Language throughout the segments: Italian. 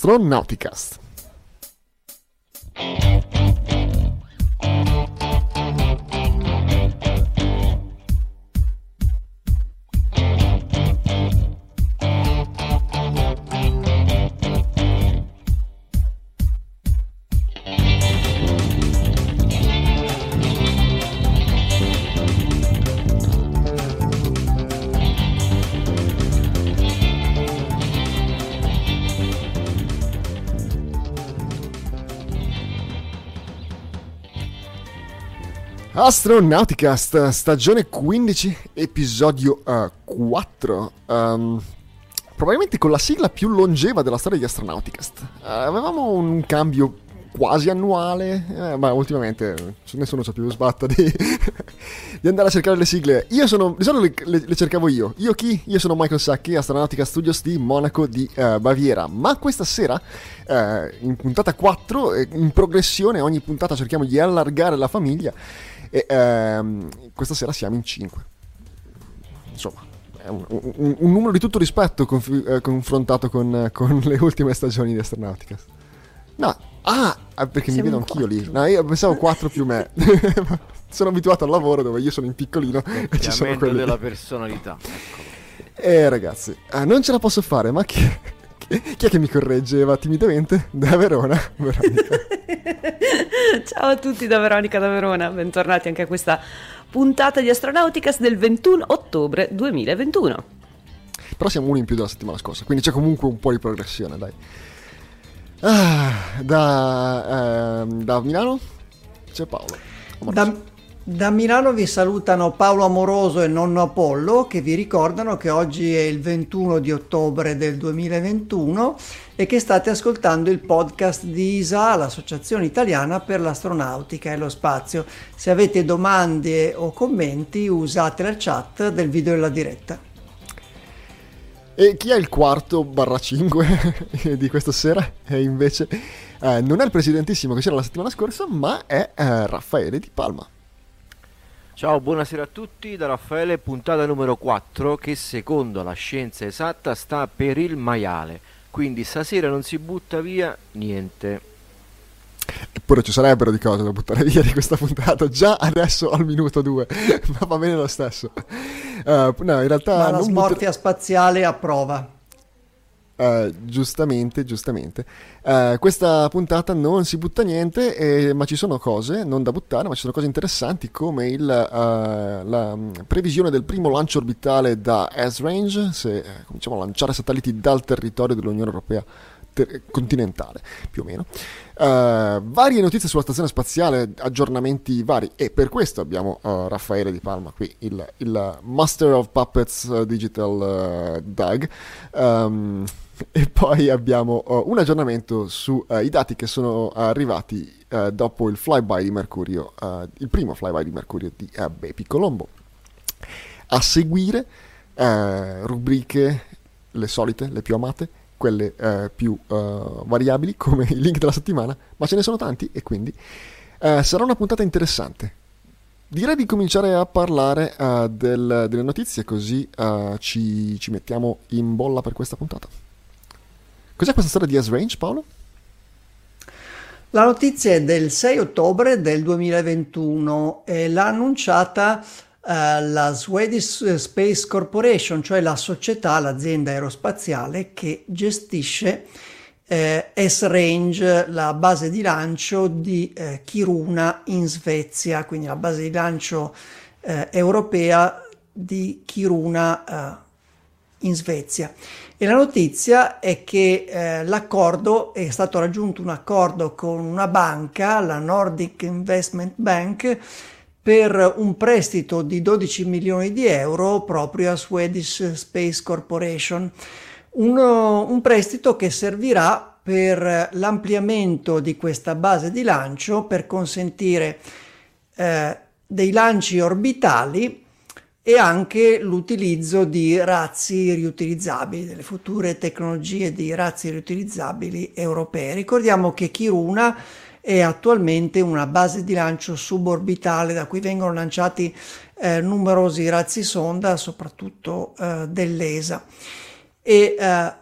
Astronauticast. Astronauticast, stagione 15, episodio uh, 4. Um, probabilmente con la sigla più longeva della storia di Astronauticast. Uh, avevamo un cambio quasi annuale, eh, ma ultimamente nessuno sa più sbatta di, di, andare a cercare le sigle. Io sono, di solito le, le, le, cercavo io. Io chi? Io sono Michael Sacchi, Astronautica Studios di Monaco di uh, Baviera. Ma questa sera, uh, in puntata 4, in progressione, ogni puntata cerchiamo di allargare la famiglia e ehm, questa sera siamo in 5. Insomma, è un, un, un numero di tutto rispetto conf- eh, confrontato con, con, le ultime stagioni di Astronautica. No, ah, ah perché siamo mi vedo anch'io lì. No, io pensavo 4 più me. sono abituato al lavoro dove io sono in piccolino e ci sono quelli della personalità. Eccolo. Eh ragazzi, eh, non ce la posso fare, ma chi, chi è che mi correggeva timidamente? Da Verona, Veronica. Ciao a tutti da Veronica da Verona, bentornati anche a questa puntata di Astronauticas del 21 ottobre 2021. Però siamo uno in più della settimana scorsa, quindi c'è comunque un po' di progressione, dai. Ah, da, eh, da Milano c'è Paolo. Da, da, Milano vi salutano Paolo Amoroso e nonno Apollo che vi ricordano che oggi è il 21 di ottobre del 2021 e che state ascoltando il podcast di ISA, l'Associazione Italiana per l'Astronautica e lo Spazio. Se avete domande o commenti usate la chat del video della diretta. E chi è il quarto barra 5 di questa sera? E invece eh, non è il presidentissimo che c'era la settimana scorsa, ma è eh, Raffaele Di Palma. Ciao, buonasera a tutti da Raffaele, puntata numero 4 che secondo la scienza esatta sta per il maiale quindi stasera non si butta via niente. Eppure ci sarebbero di cose da buttare via di questa puntata, già adesso al minuto 2, ma va bene lo stesso. Uh, no, in realtà... Ma la smorfia butter... spaziale a prova. Uh, giustamente, giustamente. Uh, questa puntata non si butta niente, eh, ma ci sono cose non da buttare, ma ci sono cose interessanti come il, uh, la um, previsione del primo lancio orbitale da S-Range, se cominciamo a lanciare satelliti dal territorio dell'Unione Europea ter- continentale, più o meno. varie notizie sulla stazione spaziale, aggiornamenti vari, e per questo abbiamo Raffaele Di Palma qui, il, il Master of Puppets Digital Doug. Um, e poi abbiamo uh, un aggiornamento sui uh, dati che sono arrivati uh, dopo il flyby di Mercurio, uh, il primo flyby di Mercurio di uh, Bepi Colombo. A seguire rubriche, le solite, le più amate, quelle più variabili come il link della settimana, ma ce ne sono tanti e quindi sarà una puntata interessante. Direi di cominciare a parlare del, delle notizie così ci, ci mettiamo in bolla per questa puntata. Cos'è questa storia di S-Range, Paolo? La notizia è del 6 ottobre del 2021 e l'ha annunciata uh, la Swedish Space Corporation, cioè la società, l'azienda aerospaziale che gestisce eh, S-Range, la base di lancio di eh, Kiruna in Svezia, quindi la base di lancio eh, europea di Kiruna eh, in Svezia. E la notizia è che eh, l'accordo è stato raggiunto un accordo con una banca, la Nordic Investment Bank, per un prestito di 12 milioni di euro proprio a Swedish Space Corporation. Un, un prestito che servirà per l'ampliamento di questa base di lancio per consentire eh, dei lanci orbitali e anche l'utilizzo di razzi riutilizzabili, delle future tecnologie di razzi riutilizzabili europee. Ricordiamo che Kiruna è attualmente una base di lancio suborbitale da cui vengono lanciati eh, numerosi razzi sonda, soprattutto eh, dell'ESA. E eh,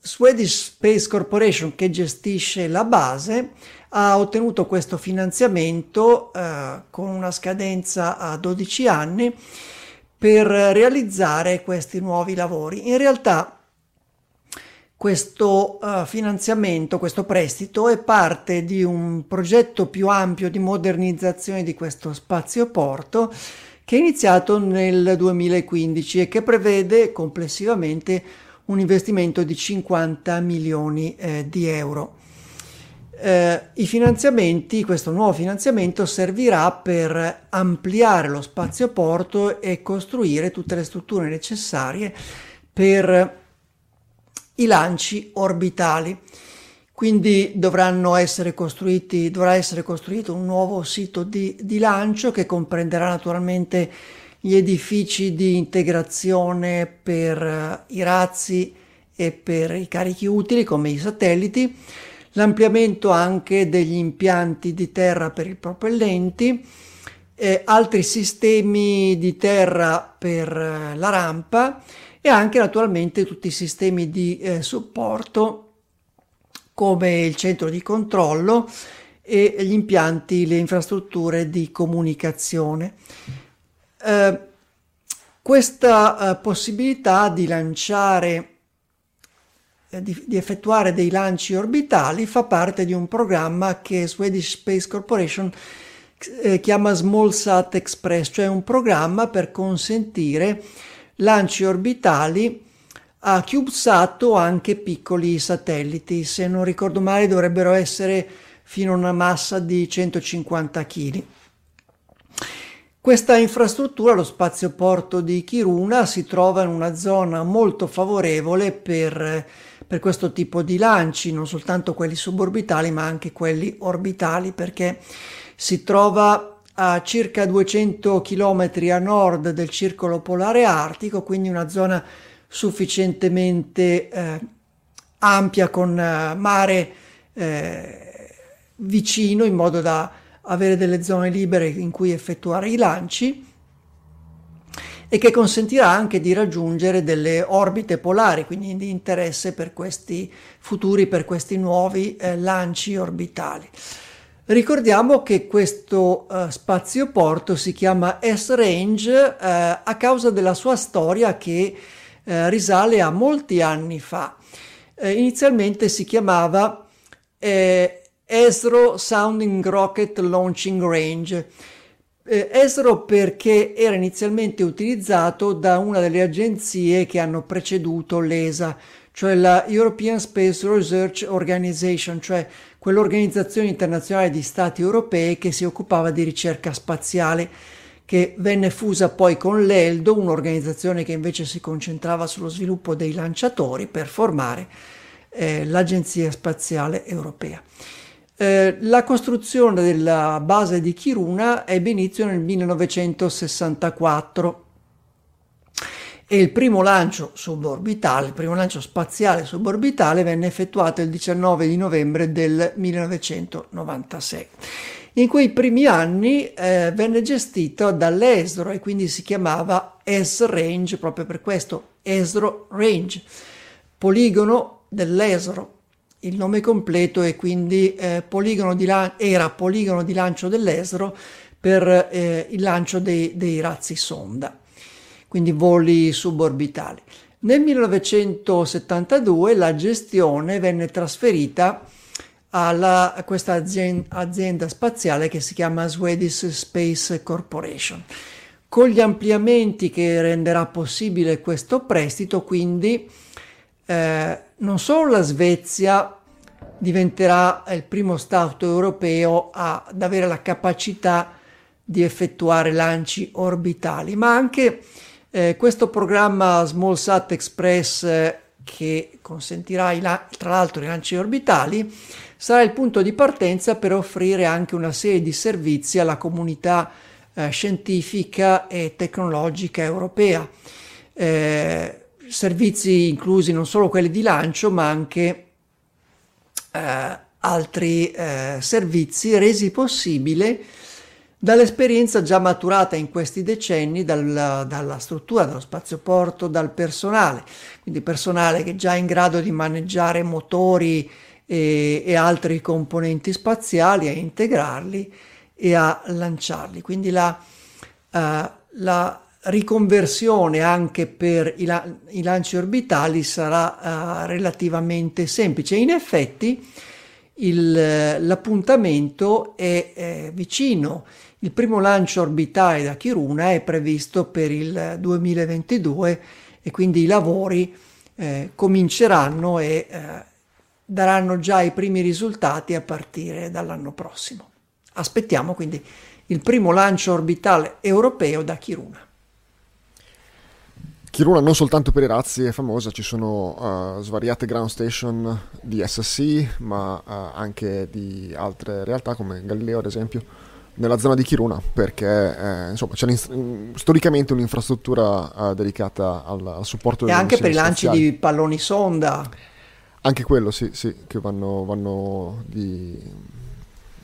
Swedish Space Corporation, che gestisce la base, ha ottenuto questo finanziamento eh, con una scadenza a 12 anni per realizzare questi nuovi lavori. In realtà questo uh, finanziamento, questo prestito è parte di un progetto più ampio di modernizzazione di questo spazioporto che è iniziato nel 2015 e che prevede complessivamente un investimento di 50 milioni eh, di euro. Eh, I finanziamenti, questo nuovo finanziamento servirà per ampliare lo spazioporto e costruire tutte le strutture necessarie per i lanci orbitali. Quindi dovranno essere costruiti, dovrà essere costruito un nuovo sito di, di lancio che comprenderà naturalmente gli edifici di integrazione per i razzi e per i carichi utili come i satelliti, l'ampliamento anche degli impianti di terra per i propellenti, eh, altri sistemi di terra per uh, la rampa e anche naturalmente tutti i sistemi di eh, supporto come il centro di controllo e gli impianti, le infrastrutture di comunicazione. Eh, questa eh, possibilità di lanciare eh, di, di, effettuare dei lanci orbitali fa parte di un programma che Swedish Space Corporation eh, chiama SmallSat Express, cioè un programma per consentire lanci orbitali a CubeSat o anche piccoli satelliti. Se non ricordo male dovrebbero essere fino a una massa di 150 kg. Questa infrastruttura, lo spazioporto di Kiruna, si trova in una zona molto favorevole per, per questo tipo di lanci, non soltanto quelli suborbitali ma anche quelli orbitali, perché si trova a circa 200 km a nord del circolo polare artico, quindi una zona sufficientemente eh, ampia con eh, mare eh, vicino in modo da avere delle zone libere in cui effettuare i lanci e che consentirà anche di raggiungere delle orbite polari, quindi di interesse per questi futuri, per questi nuovi eh, lanci orbitali. Ricordiamo che questo uh, spazioporto si chiama S-Range uh, a causa della sua storia che uh, risale a molti anni fa. inizialmente si chiamava ESRO Sounding Rocket Launching Range. ESRO perché era inizialmente utilizzato da una delle agenzie che hanno preceduto l'ESA, cioè la European Space Research Organization, cioè quell'organizzazione internazionale di stati europei che si occupava di ricerca spaziale, che venne fusa poi con l'ELDO, un'organizzazione che invece si concentrava sullo sviluppo dei lanciatori per formare eh, l'Agenzia Spaziale Europea. Eh, la costruzione della base di Kiruna ebbe inizio nel 1964 e il primo lancio suborbitale, il primo lancio spaziale suborbitale venne effettuato il 19 di novembre del 1996. In quei primi anni eh, venne gestito dall'ESRO e quindi si chiamava ES-Range proprio per questo, ESRO Range, poligono dell'ESRO. Il nome completo è quindi eh, poligono lan- era poligono di lancio dell'ESRO per eh, il lancio dei, dei razzi sonda quindi voli suborbitali. Nel 1972 la gestione venne trasferita alla, a questa azienda, azienda spaziale che si chiama Swedish Space Corporation. Con gli ampliamenti che renderà possibile questo prestito, quindi eh, non solo la Svezia diventerà il primo Stato europeo a, ad avere la capacità di effettuare lanci orbitali, ma anche eh, questo programma SmallSat Express eh, che consentirà la- tra l'altro i lanci orbitali sarà il punto di partenza per offrire anche una serie di servizi alla comunità eh, scientifica e tecnologica europea. Eh, servizi inclusi non solo quelli di lancio ma anche eh, altri eh, servizi resi possibili dall'esperienza già maturata in questi decenni dalla, dalla struttura dello spazioporto, dal personale, quindi personale che è già in grado di maneggiare motori e, e altri componenti spaziali, a integrarli e a lanciarli. Quindi la, uh, la riconversione anche per i, la- i lanci orbitali sarà uh, relativamente semplice. In effetti il, l'appuntamento è, è vicino. Il primo lancio orbitale da Kiruna è previsto per il 2022 e quindi i lavori eh, cominceranno e eh, daranno già i primi risultati a partire dall'anno prossimo. Aspettiamo quindi il primo lancio orbitale europeo da Kiruna. Kiruna non soltanto per i razzi è famosa, ci sono uh, svariate ground station di SSC, ma uh, anche di altre realtà come Galileo ad esempio nella zona di Kiruna perché eh, insomma c'è storicamente un'infrastruttura eh, dedicata al, al supporto e anche per i lanci di palloni sonda. Anche quello sì, sì che vanno, vanno, di,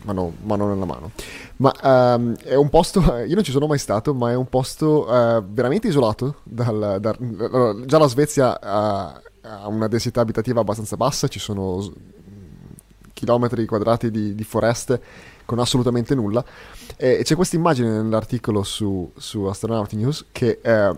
vanno mano nella mano ma um, è un posto io non ci sono mai stato ma è un posto uh, veramente isolato dal, dal, già la Svezia ha, ha una densità abitativa abbastanza bassa ci sono chilometri quadrati di, di foreste con assolutamente nulla. E c'è questa immagine nell'articolo su, su Astronaut News che eh,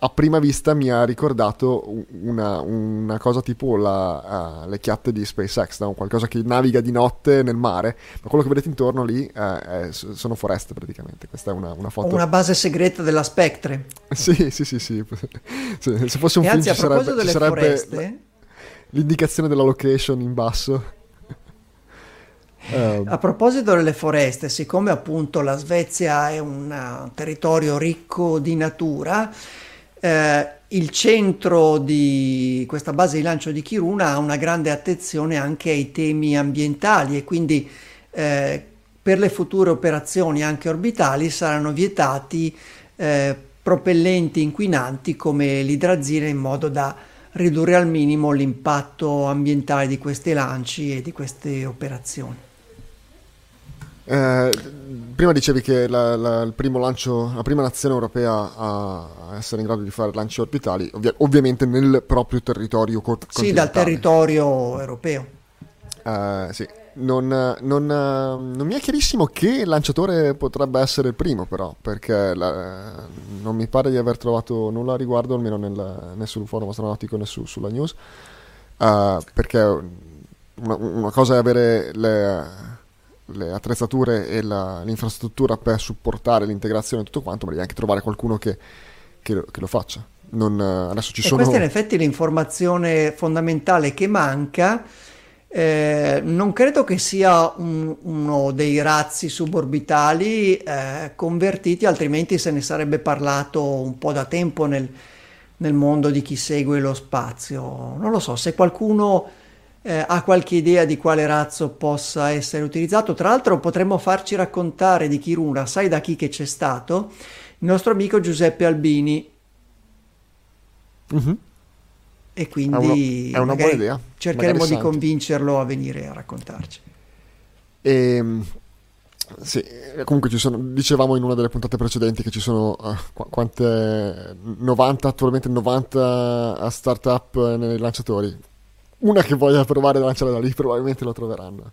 a prima vista mi ha ricordato una, una cosa tipo la, uh, le chiatte di SpaceX, no? qualcosa che naviga di notte nel mare, ma quello che vedete intorno lì uh, è, sono foreste praticamente. Questa è una, una foto. Una base segreta della Spectre. sì, sì, sì, sì. Se, se fosse un e film anzi, ci sarebbe, ci sarebbe foreste... l'indicazione della location in basso. Uh, a proposito delle foreste, siccome appunto la Svezia è un uh, territorio ricco di natura, eh, il centro di questa base di lancio di Kiruna ha una grande attenzione anche ai temi ambientali e quindi eh, per le future operazioni anche orbitali saranno vietati eh, propellenti inquinanti come l'idrazina in modo da ridurre al minimo l'impatto ambientale di questi lanci e di queste operazioni. Eh, prima dicevi che la, la, il primo lancio, la prima nazione europea a essere in grado di fare lanci orbitali, ovvia, ovviamente nel proprio territorio continentale. Sì, dal territorio europeo. Uh, sì. Non, non, non, mi è chiarissimo che lanciatore potrebbe essere il primo, però, perché la, non mi pare di aver trovato nulla a riguardo, almeno nel, né sul forum astronautico né su, sulla news. Uh, perché una, una, cosa è avere le le attrezzature e la, l'infrastruttura per supportare l'integrazione e tutto quanto, ma devi anche trovare qualcuno che, che, lo, che lo, faccia. Non, adesso ci e sono... Questa è in effetti l'informazione fondamentale che manca. Eh, non credo che sia un, uno dei razzi suborbitali eh, convertiti, altrimenti se ne sarebbe parlato un po' da tempo nel, nel mondo di chi segue lo spazio. Non lo so, se qualcuno eh, ha qualche idea di quale razzo possa essere utilizzato. Tra l'altro potremmo farci raccontare di Kiruna, sai da chi che c'è stato? Il nostro amico Giuseppe Albini. Uh-huh. E quindi è, uno, è una buona idea. cercheremo di convincerlo a venire a raccontarci. Ehm, sì, comunque ci sono, dicevamo in una delle puntate precedenti che ci sono uh, qu- quante 90, attualmente 90 startup nei lanciatori una che voglia provare a lanciare da lì, probabilmente lo troveranno.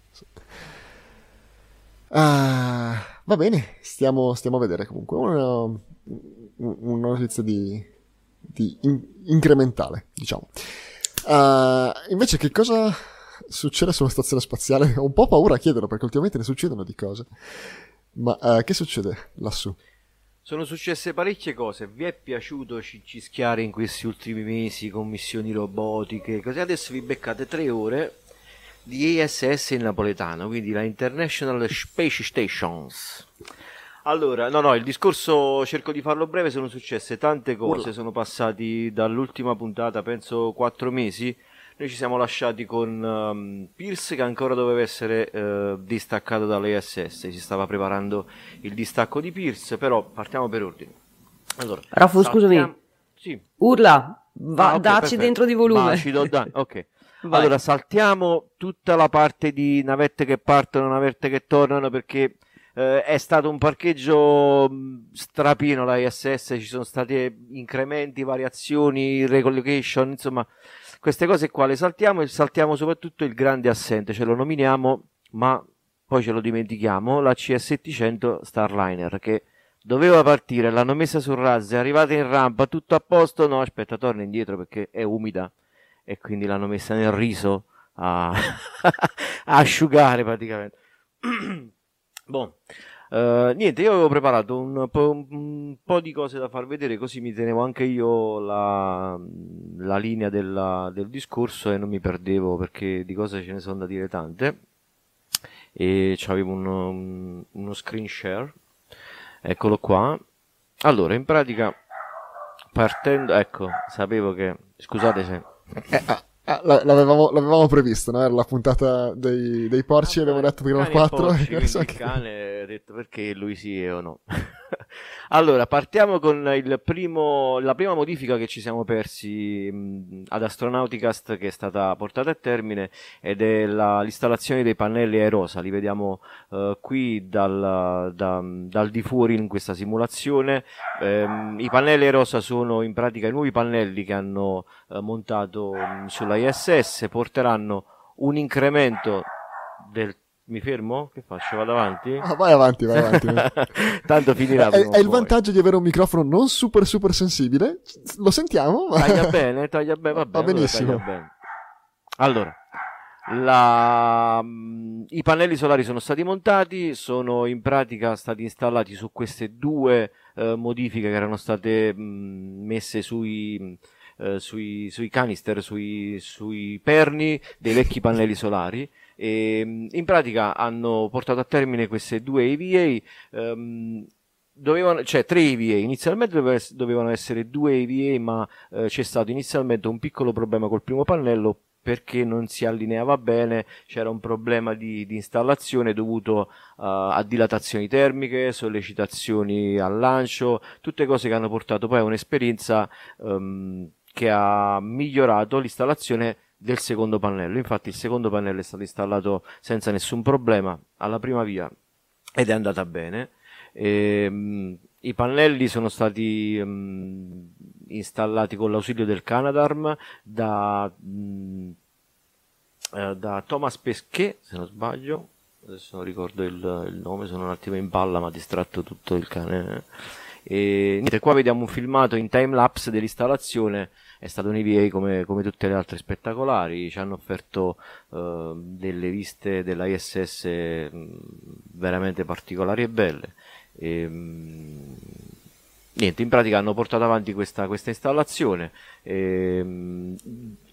Uh, va bene, stiamo, stiamo, a vedere comunque. Una, una notizia di, di in, incrementale, diciamo. Uh, invece, che cosa succede sulla stazione spaziale? Ho un po' paura a chiederlo perché ultimamente ne succedono di cose. Ma uh, che succede lassù? Sono successe parecchie cose. Vi è piaciuto cischiare in questi ultimi mesi con missioni robotiche? Così adesso vi beccate tre ore di ISS in napoletano, quindi la International Space Stations. Allora, no, no, il discorso cerco di farlo breve. Sono successe tante cose. Urla. Sono passati dall'ultima puntata, penso quattro mesi noi ci siamo lasciati con um, Pierce che ancora doveva essere uh, distaccato dall'ESS, si stava preparando il distacco di Pierce, però partiamo per ordine. Allora, Raffu, scusami. Sì. Urla, va, ah, okay, daci perfetto. dentro di volume. Va, do, da, ok. allora, saltiamo tutta la parte di navette che partono, navette che tornano, perché eh, è stato un parcheggio strapino la ISS, ci sono stati incrementi, variazioni, recollocation, insomma, queste cose qua le saltiamo e saltiamo soprattutto il grande assente, ce lo nominiamo, ma poi ce lo dimentichiamo, la CS-700 Starliner che doveva partire, l'hanno messa sul RAS, è arrivata in rampa, tutto a posto, no, aspetta, torna indietro perché è umida e quindi l'hanno messa nel riso a, a asciugare praticamente. Bon. Uh, niente, io avevo preparato un po', un po', di cose da far vedere, così mi tenevo anche io la, la linea della, del discorso e non mi perdevo perché di cose ce ne sono da dire tante. E avevo uno, uno screen share, eccolo qua. Allora, in pratica, partendo, ecco, sapevo che, scusate se... Eh, ah, Ah, l'avevamo, l'avevamo, previsto, no? Era la puntata dei, dei porci, ah, abbiamo detto prima il 4. Porci, il cane ha detto perché lui sì e o no. allora, partiamo con primo, la prima modifica che ci siamo persi mh, ad Astronauticast che è stata portata a termine ed è la, l'installazione dei pannelli aerosa. Li vediamo uh, qui dal, da, dal, di fuori in questa simulazione. Um, I pannelli aerosa sono in pratica i nuovi pannelli che hanno uh, montato um, sulla ISS, porteranno un incremento del mi fermo? Che faccio? Vado avanti? Ah, vai avanti, vai avanti. Tanto finirà. È, è il vantaggio di avere un microfono non super super sensibile. Lo sentiamo? Ma... Taglia bene, taglia bene, va, bene, va benissimo. Bene. Allora, la... i pannelli solari sono stati montati, sono in pratica stati installati su queste due eh, modifiche che erano state mh, messe sui, eh, sui, sui canister, sui, sui perni dei vecchi pannelli solari e, ehm, in pratica hanno portato a termine queste due EVA. Um, dovevano, cioè tre EVA, inizialmente dovevano essere due EVA, ma eh, c'è stato inizialmente un piccolo problema col primo pannello perché non si allineava bene, c'era un problema di, di installazione dovuto uh, a dilatazioni termiche, sollecitazioni al lancio, tutte cose che hanno portato poi a un'esperienza um, che ha migliorato l'installazione del secondo pannello. Infatti il secondo pannello è stato installato senza nessun problema alla prima via ed è andata bene. E, um, I pannelli sono stati um, installati con l'ausilio del Canadarm da, um, uh, da Thomas Pesquet, se non sbaglio. Adesso non ricordo il, il nome, sono un attimo in palla, ma distratto tutto il cane. E, niente, qua vediamo un filmato in time lapse dell'installazione è stato un EVA come, come, tutte le altre spettacolari, ci hanno offerto uh, delle viste dell'ISS mh, veramente particolari e belle. E, mh, niente, in pratica hanno portato avanti questa, questa installazione. E, mh,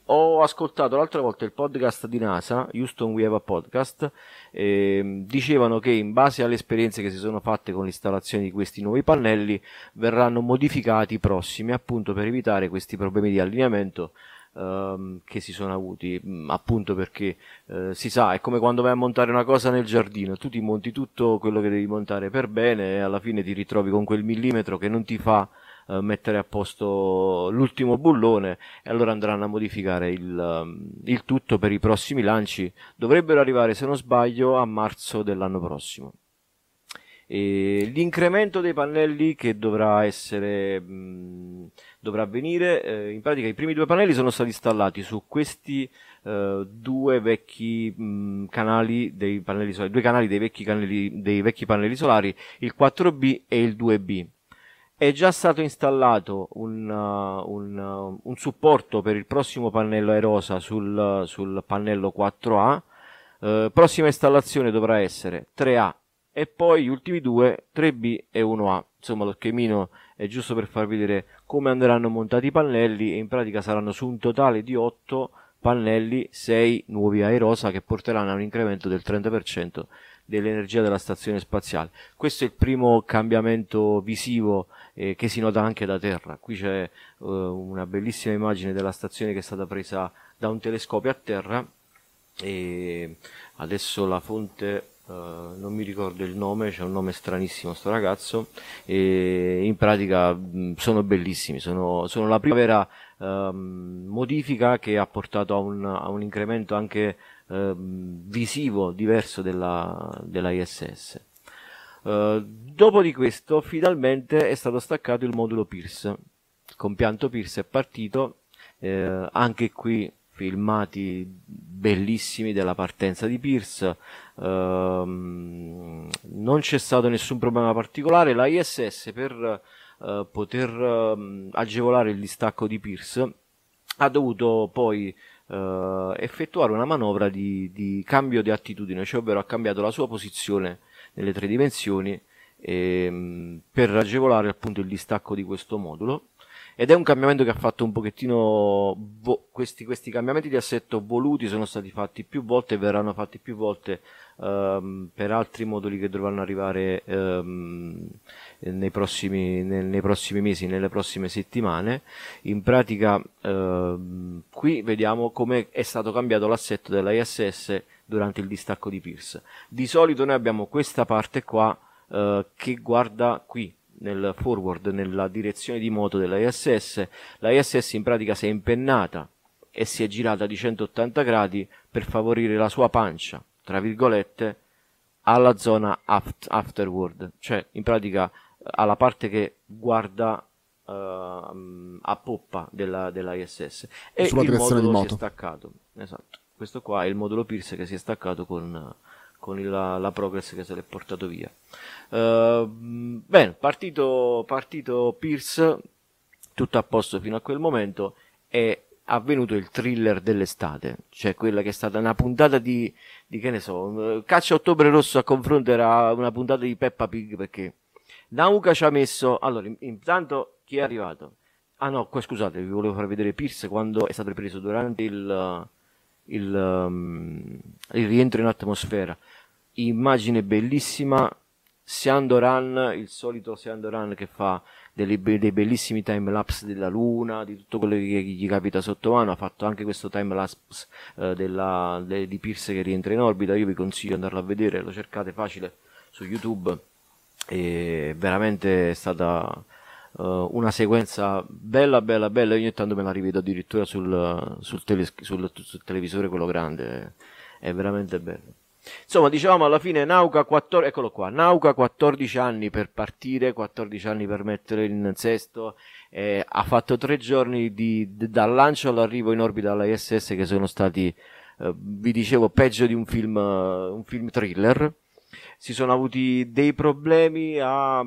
ho ascoltato l'altra volta il podcast di NASA, Houston We Have a Podcast, e dicevano che in base alle esperienze che si sono fatte con l'installazione di questi nuovi pannelli verranno modificati i prossimi appunto per evitare questi problemi di allineamento ehm, che si sono avuti appunto perché eh, si sa è come quando vai a montare una cosa nel giardino tu ti monti tutto quello che devi montare per bene e alla fine ti ritrovi con quel millimetro che non ti fa eh, mettere a posto l'ultimo bullone e allora andranno a modificare il, ehm, il tutto per i prossimi lanci. Dovrebbero arrivare, se non sbaglio, a marzo dell'anno prossimo. E l'incremento dei pannelli che dovrà essere mh, dovrà avvenire eh, in pratica i primi due pannelli sono stati installati su questi eh, due vecchi mh, canali dei pannelli solari due canali dei vecchi, canali, dei vecchi pannelli solari il 4B e il 2B è già stato installato un, uh, un, uh, un, supporto per il prossimo pannello Aerosa sul, sul pannello 4A. Uh, prossima installazione dovrà essere 3A e poi gli ultimi due 3B e 1A. Insomma, lo schemino è giusto per farvi vedere come andranno montati i pannelli e in pratica saranno su un totale di 8 pannelli 6 nuovi Aerosa che porteranno a un incremento del 30% dell'energia della stazione spaziale. Questo è il primo cambiamento visivo eh, che si nota anche da terra. Qui c'è eh, una bellissima immagine della stazione che è stata presa da un telescopio a terra e adesso la fonte Uh, non mi ricordo il nome, c'è un nome stranissimo sto ragazzo e in pratica mh, sono bellissimi, sono, sono la prima vera uh, modifica che ha portato a un, a un incremento anche uh, visivo diverso della, della ISS. Uh, dopo di questo, finalmente è stato staccato il modulo Pierce. Il compianto Pierce è partito, eh, anche qui filmati bellissimi della partenza di Pierce. Uh, non c'è stato nessun problema particolare. La ISS per uh, poter uh, agevolare il distacco di Pierce ha dovuto poi uh, effettuare una manovra di, di, cambio di attitudine, cioè ovvero ha cambiato la sua posizione nelle tre dimensioni ehm, per agevolare appunto il distacco di questo modulo ed è un cambiamento che ha fatto un pochettino vo- questi, questi, cambiamenti di assetto voluti sono stati fatti più volte e verranno fatti più volte um, per altri moduli che dovranno arrivare um, nei, prossimi, nel, nei, prossimi, mesi, nelle prossime settimane. In pratica uh, qui vediamo come è stato cambiato l'assetto della ISS durante il distacco di Pierce. Di solito noi abbiamo questa parte qua uh, che guarda qui nel forward, nella direzione di moto della ISS. La ISS in pratica si è impennata e si è girata di 180 gradi per favorire la sua pancia, tra virgolette, alla zona aft, afterward, cioè in pratica alla parte che guarda uh, a poppa della, della ISS e Sulla il modulo di moto. si è staccato esatto questo qua è il modulo Pierce che si è staccato con, con il, la, la, progress che se l'è portato via uh, bene partito, partito Pierce tutto a posto fino a quel momento è avvenuto il thriller dell'estate cioè quella che è stata una puntata di, di che ne so caccia ottobre rosso a confronto era una puntata di Peppa Pig perché Nauka ci ha messo. Allora, intanto chi è arrivato? Ah no, scusate, vi volevo far vedere Pierce quando è stato ripreso durante il, il, um, il rientro in atmosfera. Immagine bellissima. Seandoran, il solito Seandoran che fa dei, dei bellissimi time lapse della luna, di tutto quello che gli capita sotto mano. Ha fatto anche questo time lapse uh, della, de, di Pierce che rientra in orbita. Io vi consiglio di andarlo a vedere, lo cercate facile su YouTube e veramente è stata uh, una sequenza bella bella bella. Ogni tanto me la rivedo addirittura sul, sul, tele, sul, sul televisore quello grande. È veramente bello. Insomma diciamo alla fine Nauka 14 eccolo qua. Nauka 14 anni per partire 14 anni per mettere in sesto. Eh, ha fatto tre giorni di, di, dal lancio all'arrivo in orbita alla ISS che sono stati eh, vi dicevo peggio di un film, un film thriller. Si sono avuti dei problemi a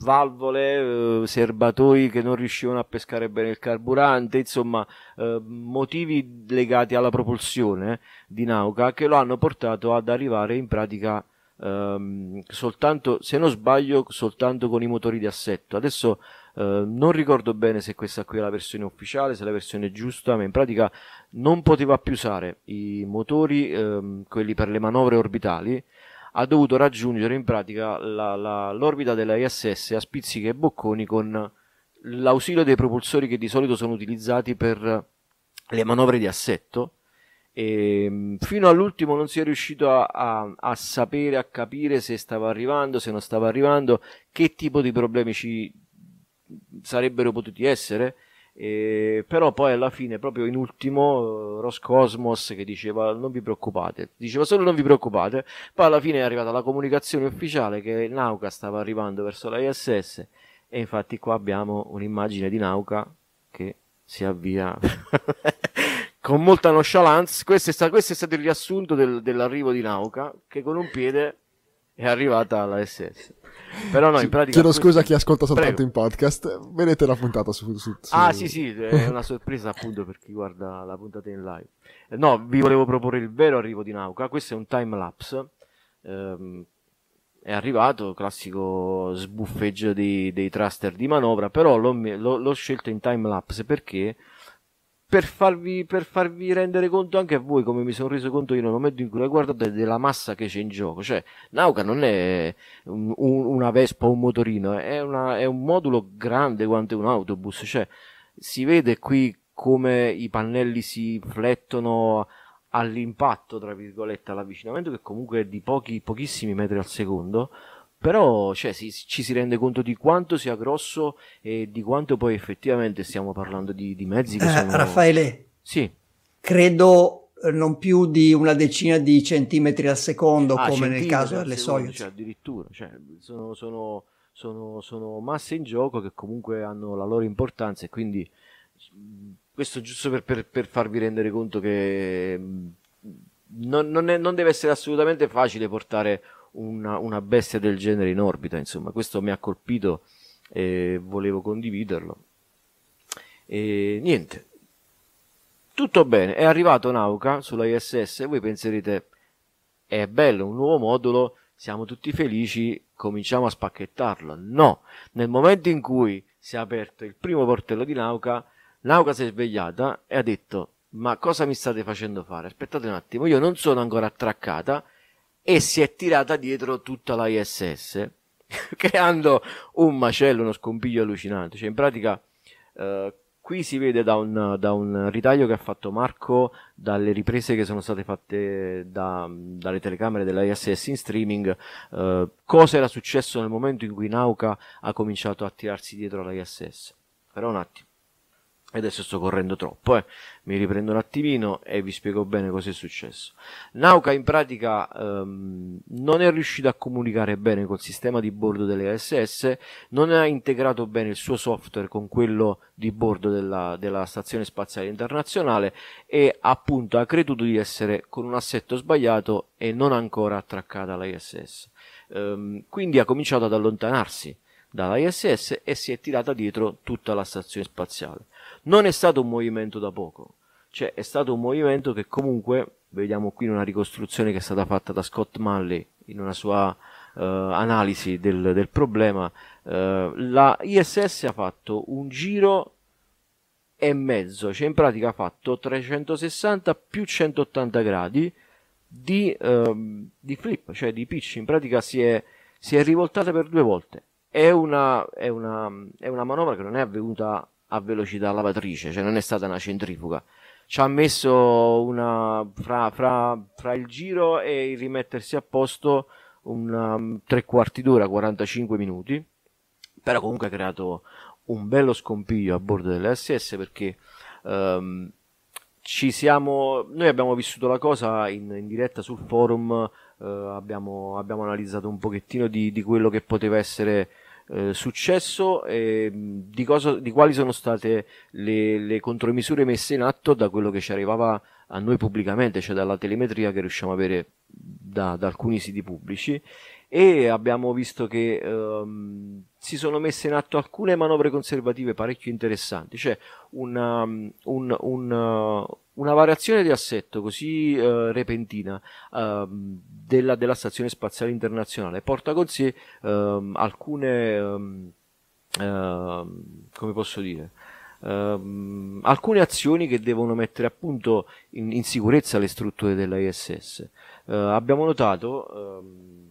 valvole, eh, serbatoi che non riuscivano a pescare bene il carburante, insomma eh, motivi legati alla propulsione di Nauka che lo hanno portato ad arrivare in pratica ehm, soltanto, se non sbaglio, soltanto con i motori di assetto. Adesso eh, non ricordo bene se questa qui è la versione ufficiale, se è la versione giusta, ma in pratica non poteva più usare i motori, ehm, quelli per le manovre orbitali, ha dovuto raggiungere in pratica la, la, l'orbita della ISS a spizzichi e bocconi con l'ausilio dei propulsori che di solito sono utilizzati per le manovre di assetto. E mm, fino all'ultimo non si è riuscito a, a, a, sapere, a capire se stava arrivando, se non stava arrivando, che tipo di problemi ci sarebbero potuti essere e, però poi alla fine, proprio in ultimo, uh, Roscosmos che diceva non vi preoccupate, diceva solo non vi preoccupate, poi alla fine è arrivata la comunicazione ufficiale che Nauka stava arrivando verso la ISS e infatti qua abbiamo un'immagine di Nauka che si avvia con molta nonchalance. Questo è, stato, questo è stato il riassunto del, dell'arrivo di Nauka che con un piede è arrivata alla SS. Però no, in pratica. Chiedo scusa a chi ascolta soltanto Prego. in podcast. Vedete la puntata su, su, su, Ah, sì, sì, è una sorpresa appunto per chi guarda la puntata in live. No, vi volevo proporre il vero arrivo di Nauka. Questo è un time lapse. Ehm, è arrivato, classico sbuffeggio dei, dei thruster di manovra, però l'ho, l'ho, l'ho scelto in time lapse perché per farvi, per farvi, rendere conto anche a voi, come mi sono reso conto io nel momento in cui la guardate, della massa che c'è in gioco. Cioè, Nauka non è un, un, una Vespa o un motorino, è, una, è, un modulo grande quanto un autobus. Cioè, si vede qui come i pannelli si flettono all'impatto, tra virgolette, all'avvicinamento, che comunque è di pochi, pochissimi metri al secondo però cioè, si, ci si rende conto di quanto sia grosso e di quanto poi effettivamente stiamo parlando di, di mezzi che eh, sono... Raffaele, sì. credo eh, non più di una decina di centimetri al secondo, Ah, come nel caso delle Soyuz. cioè, addirittura, cioè, sono, sono- sono- sono masse in gioco che comunque hanno la loro importanza e quindi questo giusto per, per- per farvi rendere conto che non, non è- non deve essere assolutamente facile portare una, una bestia del genere in orbita, insomma, questo mi ha colpito e volevo condividerlo. E niente, tutto bene, è arrivato Nauka sulla ISS, voi penserete è bello, un nuovo modulo, siamo tutti felici, cominciamo a spacchettarlo. No, nel momento in cui si è aperto il primo portello di Nauka, Nauka si è svegliata e ha detto: Ma cosa mi state facendo fare? Aspettate un attimo, io non sono ancora attraccata. E si è tirata dietro tutta la ISS, creando un macello, uno scompiglio allucinante. Cioè, in pratica, eh, qui si vede da un, da un ritaglio che ha fatto Marco dalle riprese che sono state fatte da- dalle telecamere della ISS in streaming, eh, cosa era successo nel momento in cui Nauka ha cominciato a tirarsi dietro la ISS. Però un attimo. E adesso sto correndo troppo, eh. mi riprendo un attimino e vi spiego bene cosa è successo. Nauka in pratica ehm, non è riuscito a comunicare bene col sistema di bordo delle ISS, non ha integrato bene il suo software con quello di bordo della, della Stazione Spaziale Internazionale e appunto ha creduto di essere con un assetto sbagliato e non ancora attraccata alla ISS. Ehm, quindi ha cominciato ad allontanarsi dalla ISS e si è tirata dietro tutta la stazione spaziale. Non è stato un movimento da poco, cioè è stato un movimento che comunque, vediamo qui una ricostruzione che è stata fatta da Scott Manley in una sua eh, analisi del, del problema, eh, la ISS ha fatto un giro e mezzo, cioè in pratica ha fatto 360 più 180 gradi di, ehm, di flip, cioè di pitch, in pratica si è, si è rivoltata per due volte. È una, è, una, è una manovra che non è avvenuta a velocità lavatrice, cioè non è stata una centrifuga. Ci ha messo una, fra, fra, fra il giro e il rimettersi a posto un tre quarti d'ora, 45 minuti, però comunque ha creato un bello scompiglio a bordo dell'SS perché ehm, ci siamo, noi abbiamo vissuto la cosa in, in diretta sul forum, eh, abbiamo, abbiamo analizzato un pochettino di, di quello che poteva essere eh, successo e mh, di, cosa, di quali sono state le, le contromisure messe in atto da quello che ci arrivava a noi pubblicamente, cioè dalla telemetria che riusciamo a avere da, da alcuni siti pubblici. E abbiamo visto che ehm, si sono messe in atto alcune manovre conservative parecchio interessanti, cioè una, un- un, uh, una variazione di assetto così eh, repentina ehm, della, della Stazione Spaziale Internazionale porta con sé ehm, alcune, ehm, ehm, come posso dire, ehm, alcune azioni che devono mettere appunto in, in sicurezza le strutture della ISS. Eh, abbiamo notato, ehm,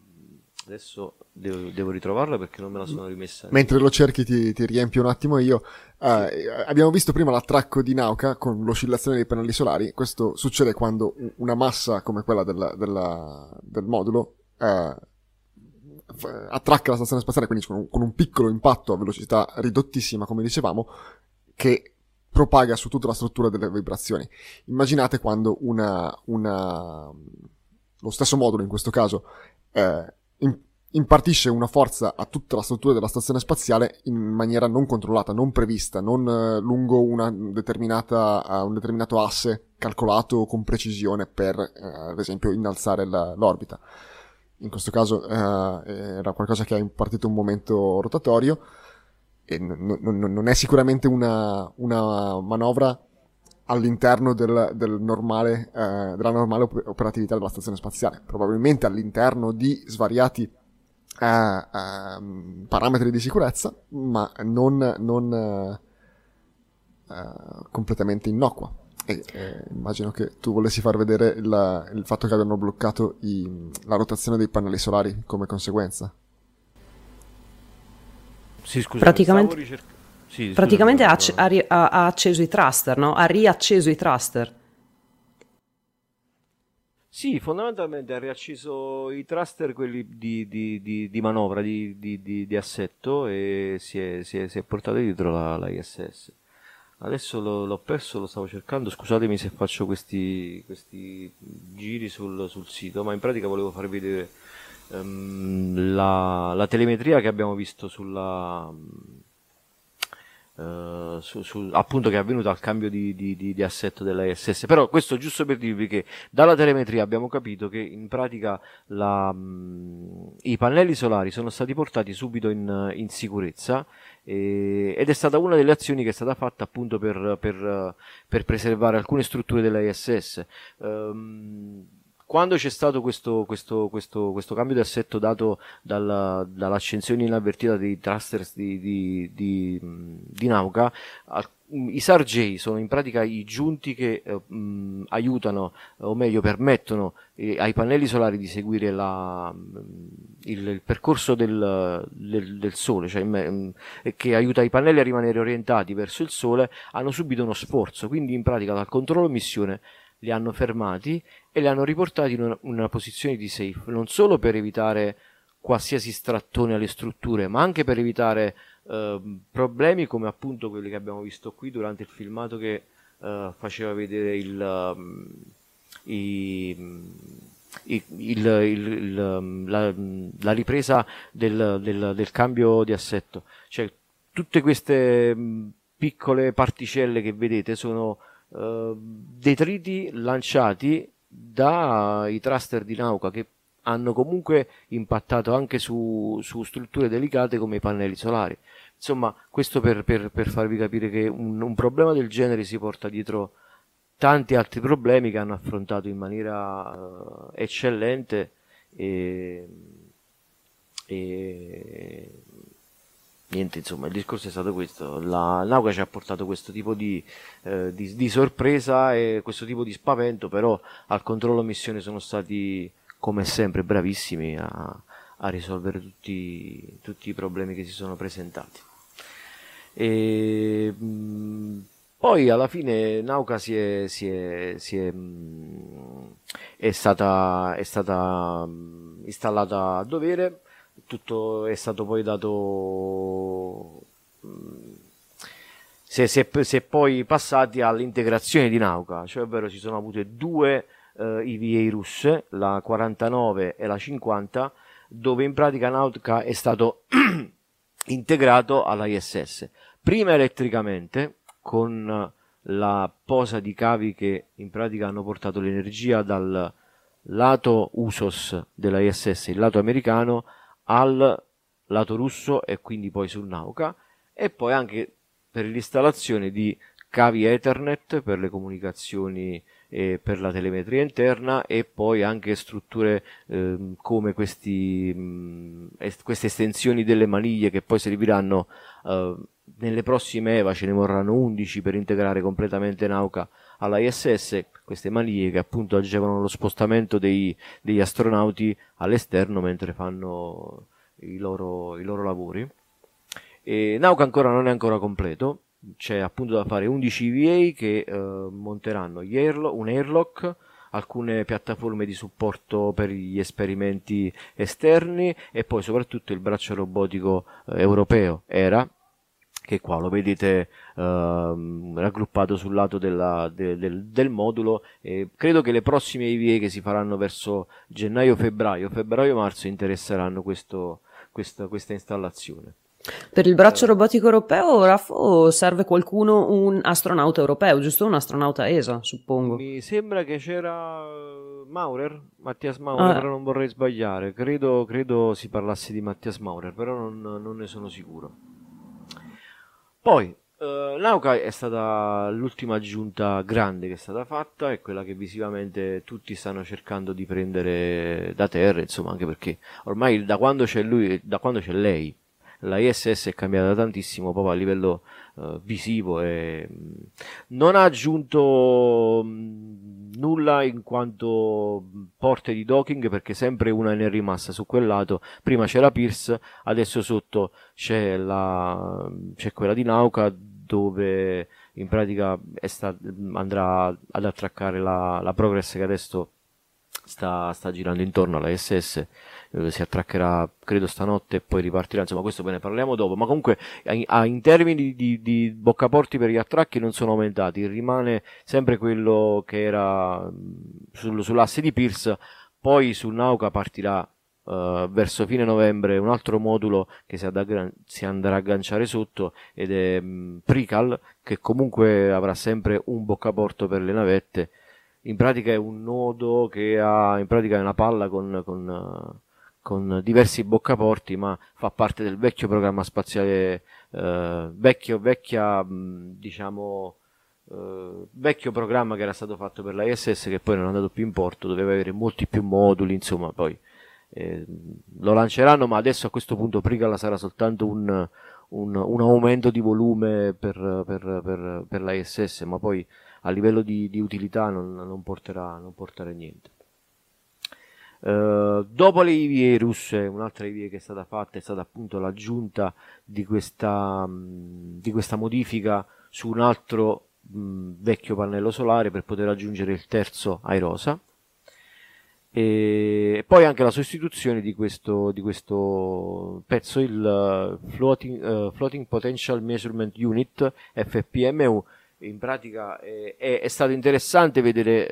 adesso devo, devo ritrovarla perché non me la sono rimessa. Mentre lo cerchi ti, ti riempio un attimo io. Eh, abbiamo visto prima l'attracco di Nauka con l'oscillazione dei pannelli solari. Questo succede quando una massa come quella della- della- del modulo f- attracca la stazione spaziale, quindi con un, con un piccolo impatto a velocità ridottissima, come dicevamo, che propaga su tutta la struttura delle vibrazioni. Immaginate quando una, una lo stesso modulo in questo caso eh, impartisce una forza a tutta la struttura della stazione spaziale in maniera non controllata, non prevista, non eh, lungo una determinata, un determinato asse calcolato con precisione per, eh, ad esempio, innalzare la- l'orbita. In questo caso eh, era qualcosa che ha impartito un momento rotatorio e n- n- non è sicuramente una, una manovra all'interno del, del normale, eh, della normale op- operatività della stazione spaziale, probabilmente all'interno di svariati eh, ehm, parametri di sicurezza, ma non, non eh, completamente innocua. E eh, immagino che tu volessi far vedere il, il fatto che abbiano bloccato i- la rotazione dei pannelli solari come conseguenza. Sì, scusa, Praticamente- ricerc- sì, scusa, Praticamente ha, acc- ha ri- ha acceso i thruster, no? Ha riacceso i thruster. Sì, fondamentalmente ha riacceso i thruster, quelli di, di- di- di manovra, di, assetto, e si è, si è- si è portato dietro la, la ISS. Adesso lo, l'ho perso, lo stavo cercando. Scusatemi se faccio questi, questi giri sul, sul, sito, ma in pratica volevo farvi vedere um, la, la, telemetria che abbiamo visto sulla. Uh, su, su, appunto che è avvenuto al cambio di, di, di, di assetto della ISS però questo giusto per dirvi che dalla telemetria abbiamo capito che in pratica la, um, i pannelli solari sono stati portati subito in, in sicurezza e, ed è stata una delle azioni che è stata fatta appunto per, per, per preservare alcune strutture dell'ISS. Um, ehm, quando c'è stato questo, questo, questo, questo, cambio di assetto dato dalla, dall'ascensione inavvertita dei thrusters di, di, di, di Nauka, i SARJ sono in pratica i giunti che eh, aiutano, o meglio permettono eh, ai pannelli solari di seguire la, il, il, percorso del, del, del Sole, cioè mh, che aiuta i pannelli a rimanere orientati verso il Sole, hanno subito uno sforzo, quindi in pratica dal controllo missione li hanno fermati e li hanno riportati in una, una posizione di safe, non solo per evitare qualsiasi strattone alle strutture, ma anche per evitare Ehm, problemi come appunto quelli che abbiamo visto qui durante il filmato che uh, faceva vedere il, um, i, il, il, ehm, la, la, ripresa del, del, del, cambio di assetto. Cioè, tutte queste piccole particelle che vedete sono uh, detriti lanciati dai thruster di Nauka che hanno comunque impattato anche su, su strutture delicate come i pannelli solari. Insomma, questo per, per, per farvi capire che un, un, problema del genere si porta dietro tanti altri problemi che hanno affrontato in maniera uh, eccellente e, e, niente, insomma, il discorso è stato questo. La Nauca ci ha portato questo tipo di, eh, di, di, sorpresa e questo tipo di spavento, però al controllo missione sono stati, come sempre, bravissimi a, a risolvere tutti, tutti i problemi che si sono presentati. E, mh, poi alla fine Nauka si è, si è, si è, mh, è stata, stata mh, installata a dovere, tutto è stato poi dato... Si si, è, si è, poi passati all'integrazione di Nauka, cioè ovvero ci sono avute due eh, IVA russe, la 49 e la 50, dove in pratica Nauka è stato integrato alla ISS. Prima elettricamente, con la posa di cavi che in pratica hanno portato l'energia dal lato USOS della ISS, il lato americano, al lato russo e quindi poi sul Nauka, e poi anche per l'installazione di cavi Ethernet per le comunicazioni e per la telemetria interna e poi anche strutture eh, come questi, mh, est- queste estensioni delle maniglie che poi serviranno eh, nelle prossime EVA ce ne vorranno 11 per integrare completamente Nauka alla ISS, queste maniglie che appunto agevano lo spostamento dei, degli astronauti all'esterno mentre fanno i loro, i loro lavori. E Nauka ancora non è ancora completo, c'è appunto da fare 11 VA che eh, monteranno airlo- un airlock, alcune piattaforme di supporto per gli esperimenti esterni e poi soprattutto il braccio robotico eh, europeo ERA che qua lo vedete uh, raggruppato sul lato della, de, del, del, modulo e credo che le prossime IVA che si faranno verso gennaio-febbraio, febbraio-marzo interesseranno questo, questo, questa installazione. Per il braccio robotico europeo, Raffo, serve qualcuno, un astronauta europeo, giusto? Un astronauta ESA, suppongo. Mi sembra che c'era Maurer, Mattias Maurer, ah. però non vorrei sbagliare. Credo, credo, si parlasse di Mattias Maurer, però non, non ne sono sicuro. Poi, Uh, Nauka è stata l'ultima aggiunta grande che è stata fatta, è quella che visivamente tutti stanno cercando di prendere da terra, insomma, anche perché ormai da quando c'è lui, da quando c'è lei, la ISS è cambiata tantissimo proprio a livello uh, visivo e mm, non ha aggiunto mh, mm, nulla in quanto porte di docking perché sempre una ne è rimasta su quel lato. Prima c'era Pierce adesso sotto c'è, la, c'è quella di Nauka dove in pratica stat- andrà ad attraccare la, la Progress che adesso sta, sta girando intorno alla SS eh, si attraccherà credo stanotte e poi ripartirà. Insomma questo ve ne parliamo dopo. Ma comunque in termini di, di, boccaporti per gli attracchi non sono aumentati. Rimane sempre quello che era sul, sull'asse di Pierce poi sul Nauca partirà uh, verso fine novembre un altro modulo che si, ad- si andrà a agganciare sotto ed è um, Prical che comunque avrà sempre un boccaporto per le navette. In pratica è un nodo che ha in pratica è una palla con, con uh, con diversi boccaporti, ma fa parte del vecchio programma spaziale, eh, vecchio, vecchia, diciamo, eh, vecchio programma che era stato fatto per la ISS che poi non è andato più in porto, doveva avere molti più moduli, insomma, poi eh, lo lanceranno, ma adesso a questo punto Prigala sarà soltanto un, un, un aumento di volume per, per, per, per, la ISS, ma poi a livello di, di utilità non, non, porterà, non porterà niente. Uh, dopo le IVE russe, un'altra IVE che è stata fatta è stata appunto l'aggiunta di questa, mh, di questa modifica su un altro mh, vecchio pannello solare per poter aggiungere il terzo Airosa. E poi anche la sostituzione di questo, di questo pezzo, il uh, floating, uh, floating, Potential Measurement Unit FPMU. In pratica è, è, è stato interessante vedere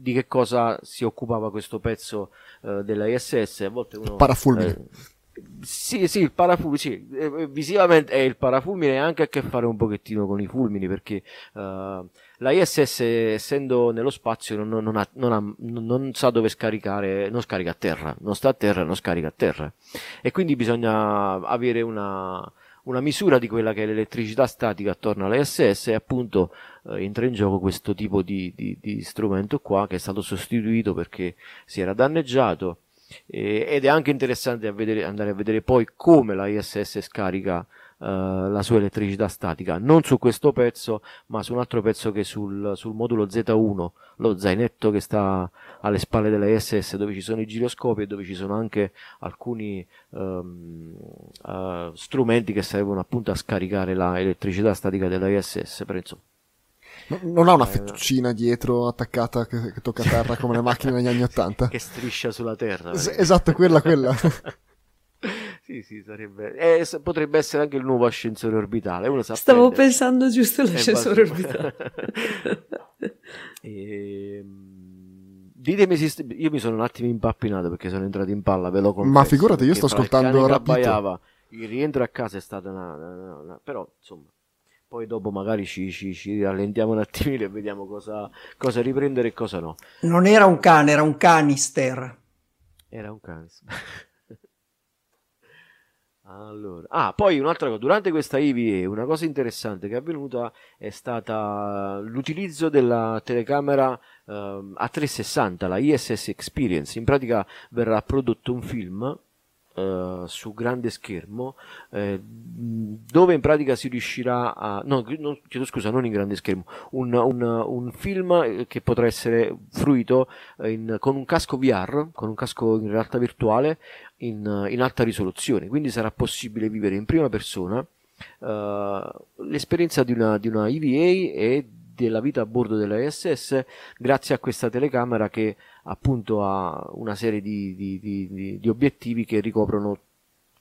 di che cosa si occupava questo pezzo uh, della ISS. A volte uno, parafulmine. Eh, sì, sì, il parafulmine, sì, eh, visivamente è il parafulmine e anche a che fare un pochettino con i fulmini perché uh, la ISS essendo nello spazio non, non, ha, non, ha, non, sa dove scaricare, non scarica a terra, non sta a terra, non scarica a terra e quindi bisogna avere una, una misura di quella che è l'elettricità statica attorno alla ISS e appunto eh, entra in gioco questo tipo di, di, di, strumento qua che è stato sostituito perché si era danneggiato eh, ed è anche interessante a vedere, andare a vedere poi come la ISS scarica eh, la sua elettricità statica, non su questo pezzo, ma su un altro pezzo che sul, sul modulo Z1, lo zainetto che sta alle spalle della ISS, dove ci sono i giroscopi e dove ci sono anche alcuni um, uh, strumenti che servono appunto a scaricare l'elettricità statica della ISS. Per insomma, non ha una eh, fettuccina dietro attaccata che, che tocca terra come le macchine negli anni Ottanta? che striscia sulla terra. Es- esatto, quella, quella. sì, sì, sarebbe... Eh, potrebbe essere anche il nuovo ascensore orbitale. Stavo prendere. pensando giusto all'ascensore orbitale. e... Ehm, ditemi se io mi sono un attimo impappinato perché sono entrato in palla, ve lo confesso. Ma figurati, io sto ascoltando rapito. Il rientro a casa è stato una, una, una... però insomma poi dopo magari ci, ci, ci, rallentiamo un attimino e vediamo cosa, cosa, riprendere e cosa no. Non era un cane, era un canister. Era un canister. allora. Ah, poi un'altra cosa, durante questa IVE una cosa interessante che è avvenuta è stata l'utilizzo della telecamera uh, a 360, la ISS Experience. In pratica verrà prodotto un film Uh, su grande schermo eh, dove in pratica si riuscirà a no, non, chiedo scusa non in grande schermo un, un, un film eh, che potrà essere fruito in, con un casco VR con un casco in realtà virtuale in, in alta risoluzione. Quindi sarà possibile vivere in prima persona uh, l'esperienza di una, di una EVA e della vita a bordo della ISS grazie a questa telecamera che appunto ha una serie di, di, di, di obiettivi che ricoprono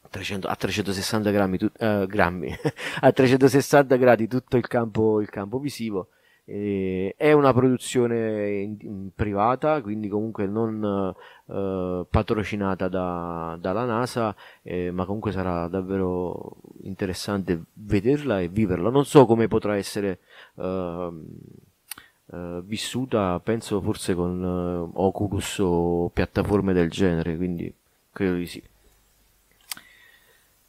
300, a 360 grammi, uh, grammi a 360 gradi tutto il campo, il campo visivo eh, è una produzione in, in privata, quindi comunque non eh, patrocinata da, dalla NASA, eh, ma comunque sarà davvero interessante vederla e viverla. Non so come potrà essere ehm, eh, vissuta, penso forse con eh, Oculus o piattaforme del genere, quindi credo di sì.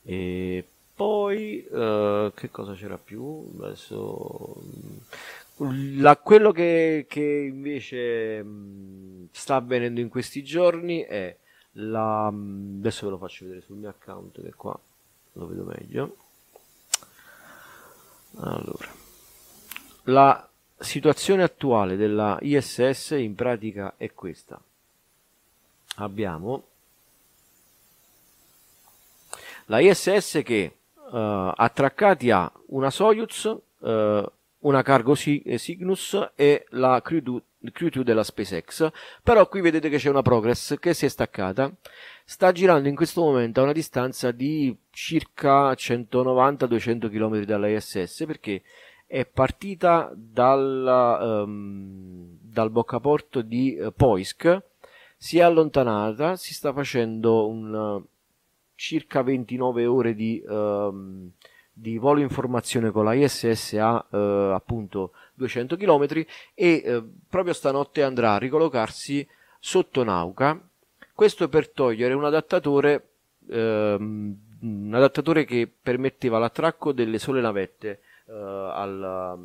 E poi eh, che cosa c'era più? Adesso la, quello che, che invece mh, sta avvenendo in questi giorni è la. Mh, adesso ve lo faccio vedere sul mio account, che qua lo vedo meglio. Allora, la situazione attuale della ISS in pratica è questa. Abbiamo la ISS che uh, attraccati a una Soyuz uh, una Cargo eh, Cygnus e la Crew il Crew 2 della SpaceX, però qui vedete che c'è una Progress che si è staccata, sta girando in questo momento a una distanza di circa 190-200 km dall'ISS perché è partita dal, um, dal boccaporto di uh, Poisk, si è allontanata, si sta facendo un uh, circa 29 ore di, um, di volo informazione con la ISS a uh, appunto 200 km e proprio stanotte andrà a ricollocarsi sotto Nauka. Questo per togliere un adattatore, um, un adattatore che permetteva l'attracco delle sole navette uh, al,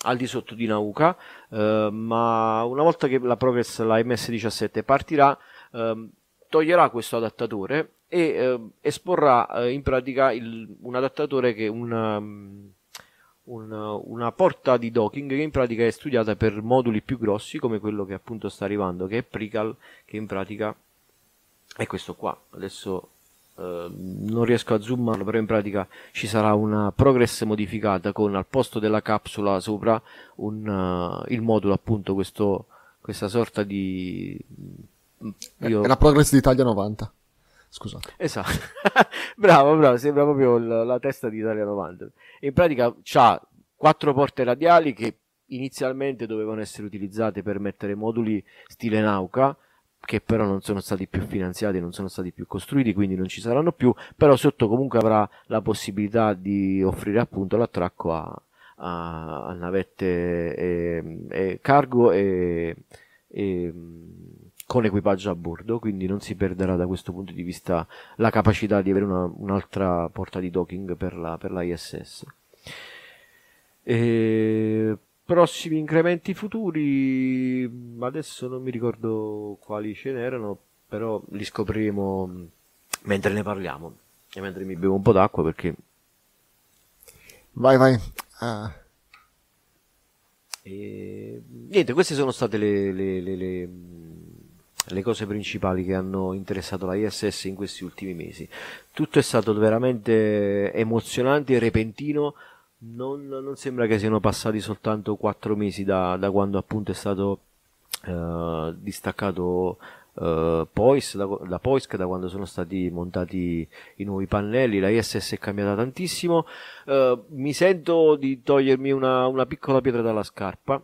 al, di sotto di Nauka, uh, ma una volta che la Progress, la MS-17 partirà, uh, toglierà questo adattatore e esporrà in pratica il, un adattatore che un, um, un, una porta di docking che in pratica è studiata per moduli più grossi come quello che appunto sta arrivando che è Prical che in pratica è questo qua adesso Ehm, non riesco a zoomarlo, però in pratica ci sarà una progress modificata con al posto della capsula sopra un, uh, il modulo, appunto, questo, questa sorta di. Io... È la progress d'Italia 90. Scusate. Esatto, bravo, bravo, sembra proprio la, la testa di Italia 90. in pratica ha quattro porte radiali che inizialmente dovevano essere utilizzate per mettere moduli stile Nauka che però non sono stati più finanziati, non sono stati più costruiti, quindi non ci saranno più, però sotto comunque avrà la possibilità di offrire appunto l'attracco a, a, a navette e, e cargo e, e, con equipaggio a bordo, quindi non si perderà da questo punto di vista la capacità di avere una, un'altra porta di docking per la, per la ISS. E prossimi incrementi futuri adesso non mi ricordo quali ce n'erano però li scopriremo mentre ne parliamo e mentre mi bevo un po' d'acqua perché vai vai ah. e... niente queste sono state le, le, le, le, cose principali che hanno interessato la ISS in questi ultimi mesi. Tutto è stato veramente emozionante e repentino. Non, non, sembra che siano passati soltanto quattro mesi da, da quando appunto è stato uh, distaccato uh, Pois, da, da Poisk, da quando sono stati montati i nuovi pannelli, la ISS è cambiata tantissimo, uh, mi sento di togliermi una, una piccola pietra dalla scarpa,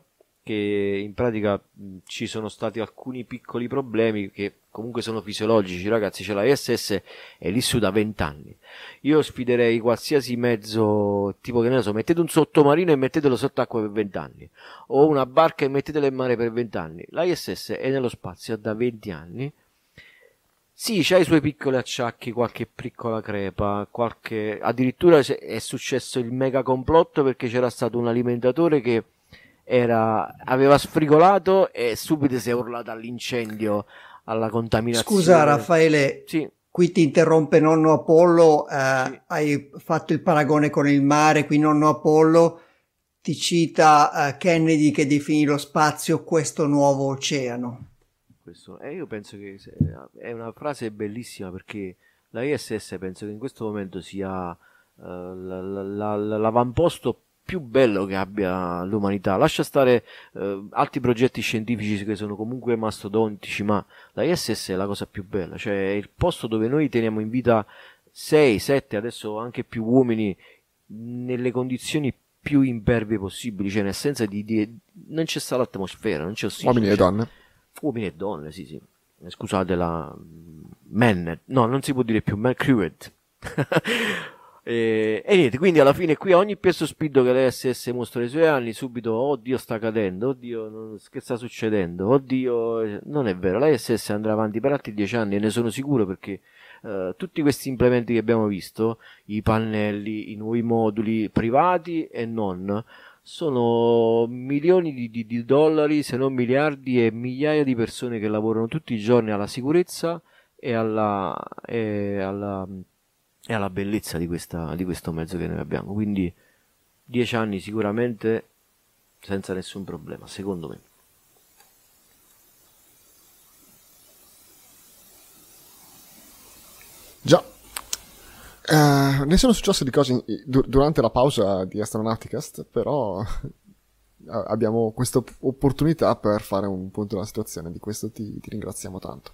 che in pratica ci sono stati alcuni piccoli problemi che comunque sono fisiologici, ragazzi, c'è la ISS è lì su da 20 anni. Io sfiderei qualsiasi mezzo, tipo che ne so, mettete un sottomarino e mettetelo sott'acqua per 20 anni, o una barca e mettetela in mare per 20 anni. La ISS è nello spazio da 20 anni. Sì, c'ha i suoi piccoli acciacchi, qualche piccola crepa, qualche... addirittura è successo il mega complotto perché c'era stato un alimentatore che era... aveva sfrigolato e subito si è urlato all'incendio alla contaminazione. Scusa Raffaele, sì. qui ti interrompe nonno Apollo, eh, sì. hai fatto il paragone con il mare, qui nonno Apollo ti cita eh, Kennedy che definì lo spazio questo nuovo oceano. Questo, eh, io penso che è una frase bellissima perché la ISS penso che in questo momento sia uh, l'avamposto più bello che abbia l'umanità. Lascia stare eh, altri progetti scientifici che sono comunque mastodontici, ma la ISS è la cosa più bella, cioè è il posto dove noi teniamo in vita 6, 7, adesso anche più uomini nelle condizioni più impervie possibili, cioè nel senso di, di non c'è sta l'atmosfera, non c'è ossigeno. Uomini e donne. Uomini e donne, sì, sì. Scusate la men, no, non si può dire più man crewed. E, e, niente, quindi alla fine qui ogni peso spinto che l'SS mostra i suoi anni, subito, oddio sta cadendo, oddio che sta succedendo, oddio, eh, non è vero, la andrà avanti per altri dieci anni e ne sono sicuro perché uh, tutti questi implementi che abbiamo visto, i pannelli, i nuovi moduli privati e non, sono milioni di, di, di dollari, se non miliardi e migliaia di persone che lavorano tutti i giorni alla sicurezza e alla, e alla e alla bellezza di, questa, di questo mezzo che noi abbiamo. Quindi dieci anni sicuramente senza nessun problema, secondo me. Già, eh, ne sono successe di cose in, du- durante la pausa di Astronauticast, però abbiamo questa opportunità per fare un punto della situazione. Di questo ti, ti, ringraziamo tanto.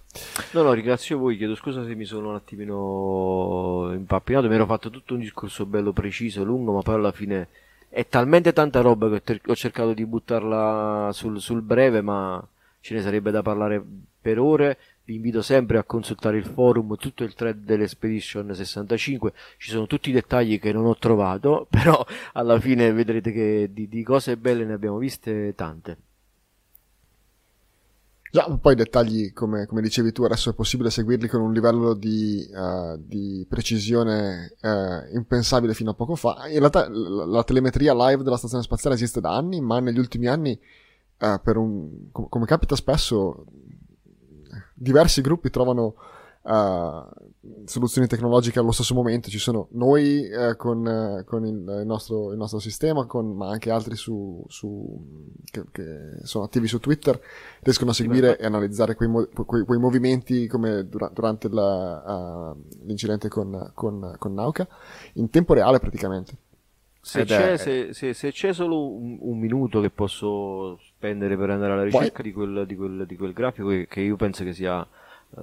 No, no, ringrazio voi. Chiedo scusa se mi sono un attimino impappinato. Mi ero fatto tutto un discorso bello preciso, lungo, ma poi alla fine è talmente tanta roba che ho cercato di buttarla sul, sul breve, ma ce ne sarebbe da parlare per ore vi invito sempre a consultare il forum, tutto il thread dell'Expedition 65, ci sono tutti i dettagli che non ho trovato, però alla fine vedrete che di, di cose belle ne abbiamo viste tante. Già, poi i dettagli, come, come, dicevi tu, adesso è possibile seguirli con un livello di, uh, di precisione uh, impensabile fino a poco fa. In realtà la, la, telemetria live della stazione spaziale esiste da anni, ma negli ultimi anni, uh, un, com- come capita spesso, diversi gruppi trovano uh, soluzioni tecnologiche allo stesso momento. Ci sono noi uh, con, uh, con il, il, nostro, il, nostro, sistema, con, ma anche altri su, su, che, che, sono attivi su Twitter, riescono a seguire e analizzare quei, quei, quei movimenti come dura- durante la, l'incidente con, con, con Nauka in tempo reale praticamente. Se c'è, è... se, se, se c'è, solo un, un, minuto che posso spendere per andare alla ricerca di quel, di, quel, di quel, grafico, che, che, io penso che sia uh,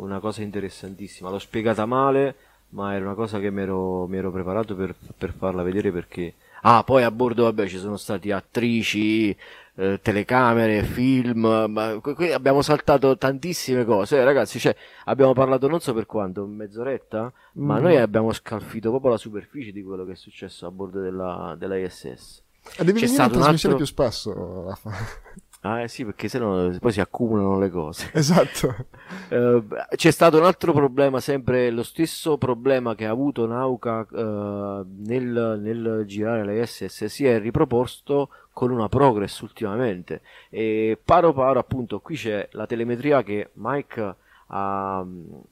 una cosa interessantissima. L'ho spiegata male, ma era una cosa che mi ero, preparato per, per, farla vedere perché... Ah, poi a bordo, vabbè, ci sono stati attrici, eh, telecamere, film, ma qui abbiamo saltato tantissime cose, eh, ragazzi, cioè, abbiamo parlato non so per quanto, mezz'oretta, mm. ma noi abbiamo scalfito proprio la superficie di quello che è successo a bordo della, della ISS. E devi C'è una trasmissione altro... più spesso, Rafa. Ah, eh sì, perché sennò poi si accumulano le cose. Esatto. uh, c'è stato un altro problema, sempre lo stesso problema che ha avuto Nauka uh, nel, nel, girare la ISS, si è riproposto con una progress ultimamente. E paro paro, appunto, qui c'è la telemetria che Mike ha,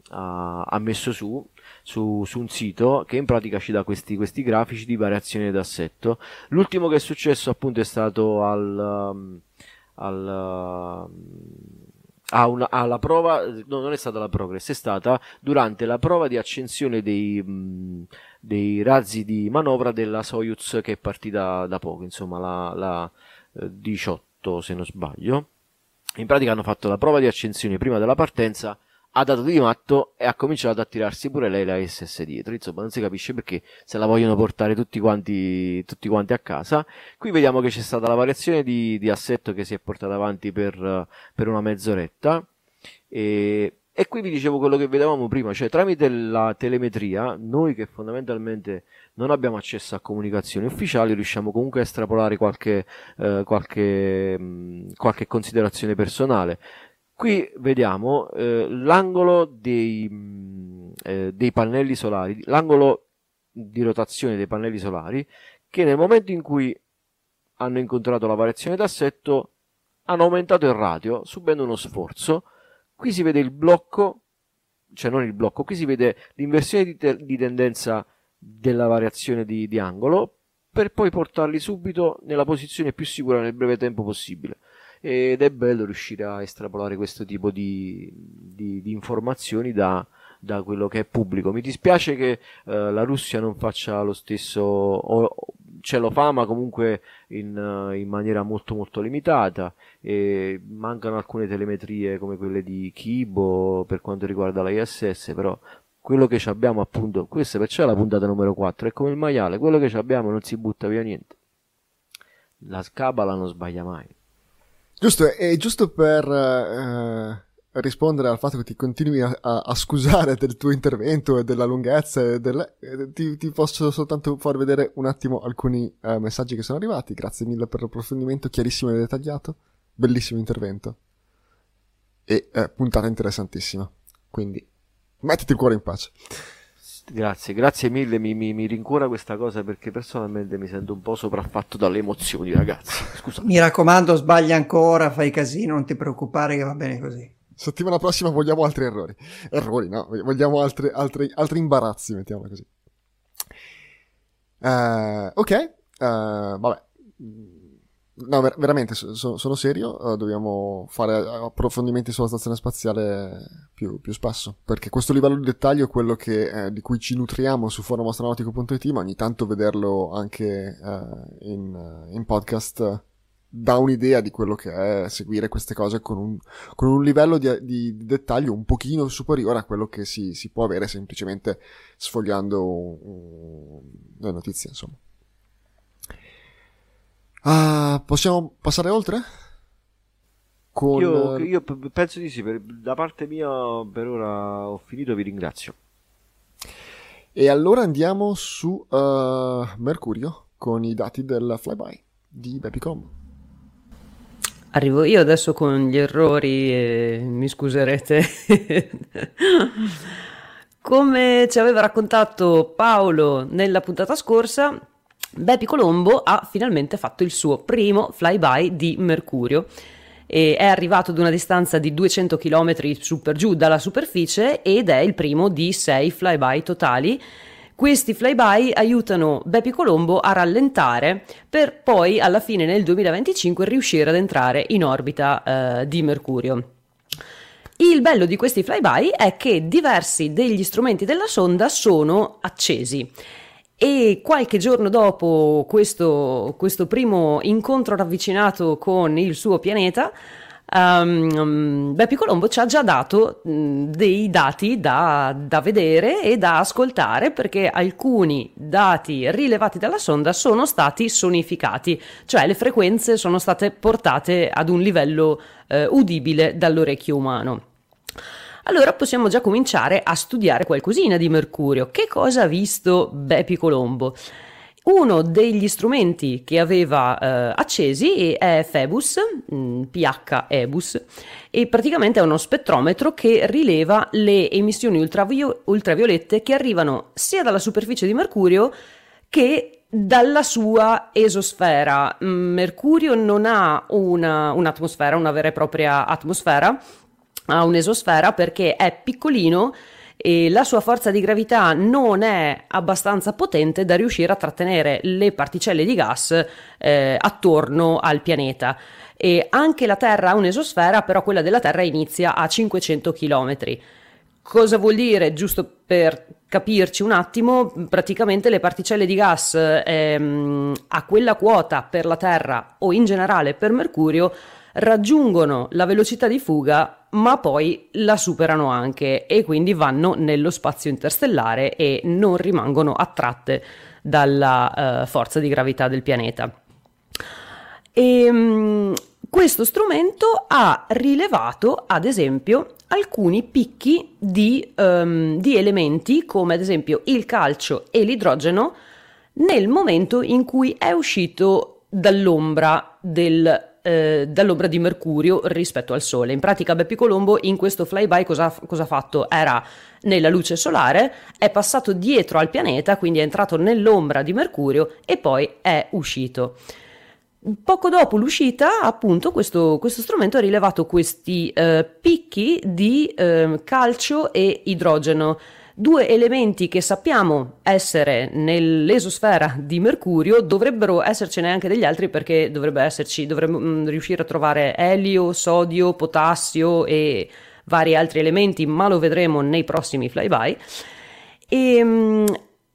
ha, messo su, su, su, un sito che in pratica ci dà questi, questi grafici di variazione d'assetto. L'ultimo che è successo appunto è stato al... Um, al, a una, alla prova, no, non è stata la progress, è stata durante la prova di accensione dei, mh, dei razzi di manovra della Soyuz che è partita da poco, insomma la, la eh, 18 se non sbaglio. In pratica hanno fatto la prova di accensione prima della partenza ha dato di matto e ha cominciato a tirarsi pure lei la SS dietro. Insomma, non si capisce perché se la vogliono portare tutti quanti, tutti quanti a casa. Qui vediamo che c'è stata la variazione di, di assetto che si è portata avanti per, per una mezz'oretta. E, e qui vi dicevo quello che vedevamo prima, cioè tramite la telemetria, noi che fondamentalmente non abbiamo accesso a comunicazioni ufficiali, riusciamo comunque a estrapolare qualche, eh, qualche, mh, qualche considerazione personale. Qui vediamo eh, l'angolo dei, mm, eh, dei pannelli solari, l'angolo di rotazione dei pannelli solari, che nel momento in cui hanno incontrato la variazione d'assetto hanno aumentato il radio subendo uno sforzo. Qui si vede il blocco, cioè non il blocco, qui si vede l'inversione di, di tendenza della variazione di, di angolo per poi portarli subito nella posizione più sicura nel breve tempo possibile ed è bello riuscire a estrapolare questo tipo di, di, di informazioni da, da, quello che è pubblico. Mi dispiace che eh, la Russia non faccia lo stesso, o, ce lo fa, ma comunque in, in maniera molto molto limitata. E mancano alcune telemetrie come quelle di Kibo per quanto riguarda la ISS, però quello che abbiamo appunto, questa perciò è la puntata numero 4, è come il maiale, quello che abbiamo non si butta via niente. La scabala non sbaglia mai. Giusto, e giusto per uh, rispondere al fatto che ti continui a, a, a, scusare del tuo intervento e della lunghezza, e del, eh, ti, ti, posso soltanto far vedere un attimo alcuni uh, messaggi che sono arrivati. Grazie mille per l'approfondimento chiarissimo e dettagliato. Bellissimo intervento. E uh, puntata interessantissima. Quindi mettiti il cuore in pace. Grazie, grazie mille, mi, mi, mi, rincuora questa cosa perché personalmente mi sento un po' sopraffatto dalle emozioni, ragazzi. Scusa. Mi raccomando, sbaglia ancora, fai casino, non ti preoccupare che va bene così. Settimana prossima vogliamo altri errori. Errori, no, vogliamo altri, altri, altri imbarazzi, mettiamola così. Uh, ok, uh, vabbè No, ver- veramente, so- sono serio, uh, dobbiamo fare approfondimenti sulla stazione spaziale più, più spesso, perché questo livello di dettaglio è quello che, eh, di cui ci nutriamo su forumastronautico.it, ma ogni tanto vederlo anche uh, in, in, podcast dà un'idea di quello che è seguire queste cose con un, con un livello di, di, di, dettaglio un pochino superiore a quello che si, si può avere semplicemente sfogliando uh, le notizie, insomma. Uh, possiamo passare oltre? Con... Io, io, penso di sì, per, da parte mia per ora ho finito, vi ringrazio. E allora andiamo su uh, Mercurio con i dati del flyby di Bepicom. Arrivo io adesso con gli errori e mi scuserete. Come ci aveva raccontato Paolo nella puntata scorsa, Bepi Colombo ha finalmente fatto il suo primo flyby di Mercurio. È arrivato ad una distanza di 200 km su per giù dalla superficie ed è il primo di 6 flyby totali. Questi flyby aiutano Bepi Colombo a rallentare per poi alla fine nel 2025 riuscire ad entrare in orbita eh, di Mercurio. Il bello di questi flyby è che diversi degli strumenti della sonda sono accesi e qualche giorno dopo questo, questo primo incontro ravvicinato con il suo pianeta, Um, Beppe Colombo ci ha già dato dei dati da, da, vedere e da ascoltare perché alcuni dati rilevati dalla sonda sono stati sonificati, cioè le frequenze sono state portate ad un livello eh, udibile dall'orecchio umano. Allora possiamo già cominciare a studiare qualcosina di Mercurio. Che cosa ha visto Bepi Colombo? Uno degli strumenti che aveva eh, accesi è Phoebus, mm, PH Ebus, e praticamente è uno spettrometro che rileva le emissioni ultravio- ultraviolette che arrivano sia dalla superficie di Mercurio che dalla sua esosfera. Mm, Mercurio non ha una, un'atmosfera, una vera e propria atmosfera, ha un'esosfera perché è piccolino e la sua forza di gravità non è abbastanza potente da riuscire a trattenere le particelle di gas eh, attorno al pianeta. E anche la Terra ha un'esosfera, però quella della Terra inizia a 500 km. Cosa vuol dire? Giusto per capirci un attimo, praticamente le particelle di gas ehm, a quella quota per la Terra o in generale per Mercurio raggiungono la velocità di fuga ma poi la superano anche e quindi vanno nello spazio interstellare e non rimangono attratte dalla uh, forza di gravità del pianeta. E, um, questo strumento ha rilevato, ad esempio, alcuni picchi di, um, di elementi come ad esempio il calcio e l'idrogeno nel momento in cui è uscito dall'ombra del eh, dall'ombra di Mercurio rispetto al Sole. In pratica Bepi Colombo in questo flyby cosa, cosa ha fatto? Era nella luce solare, è passato dietro al pianeta, quindi è entrato nell'ombra di Mercurio e poi è uscito. Poco dopo l'uscita, appunto, questo, questo strumento ha rilevato questi eh, picchi di eh, calcio e idrogeno Due elementi che sappiamo essere nell'esosfera di Mercurio, dovrebbero essercene anche degli altri perché dovrebbe esserci, dovremmo mm, riuscire a trovare elio, sodio, potassio e vari altri elementi, ma lo vedremo nei prossimi flyby. E, mm,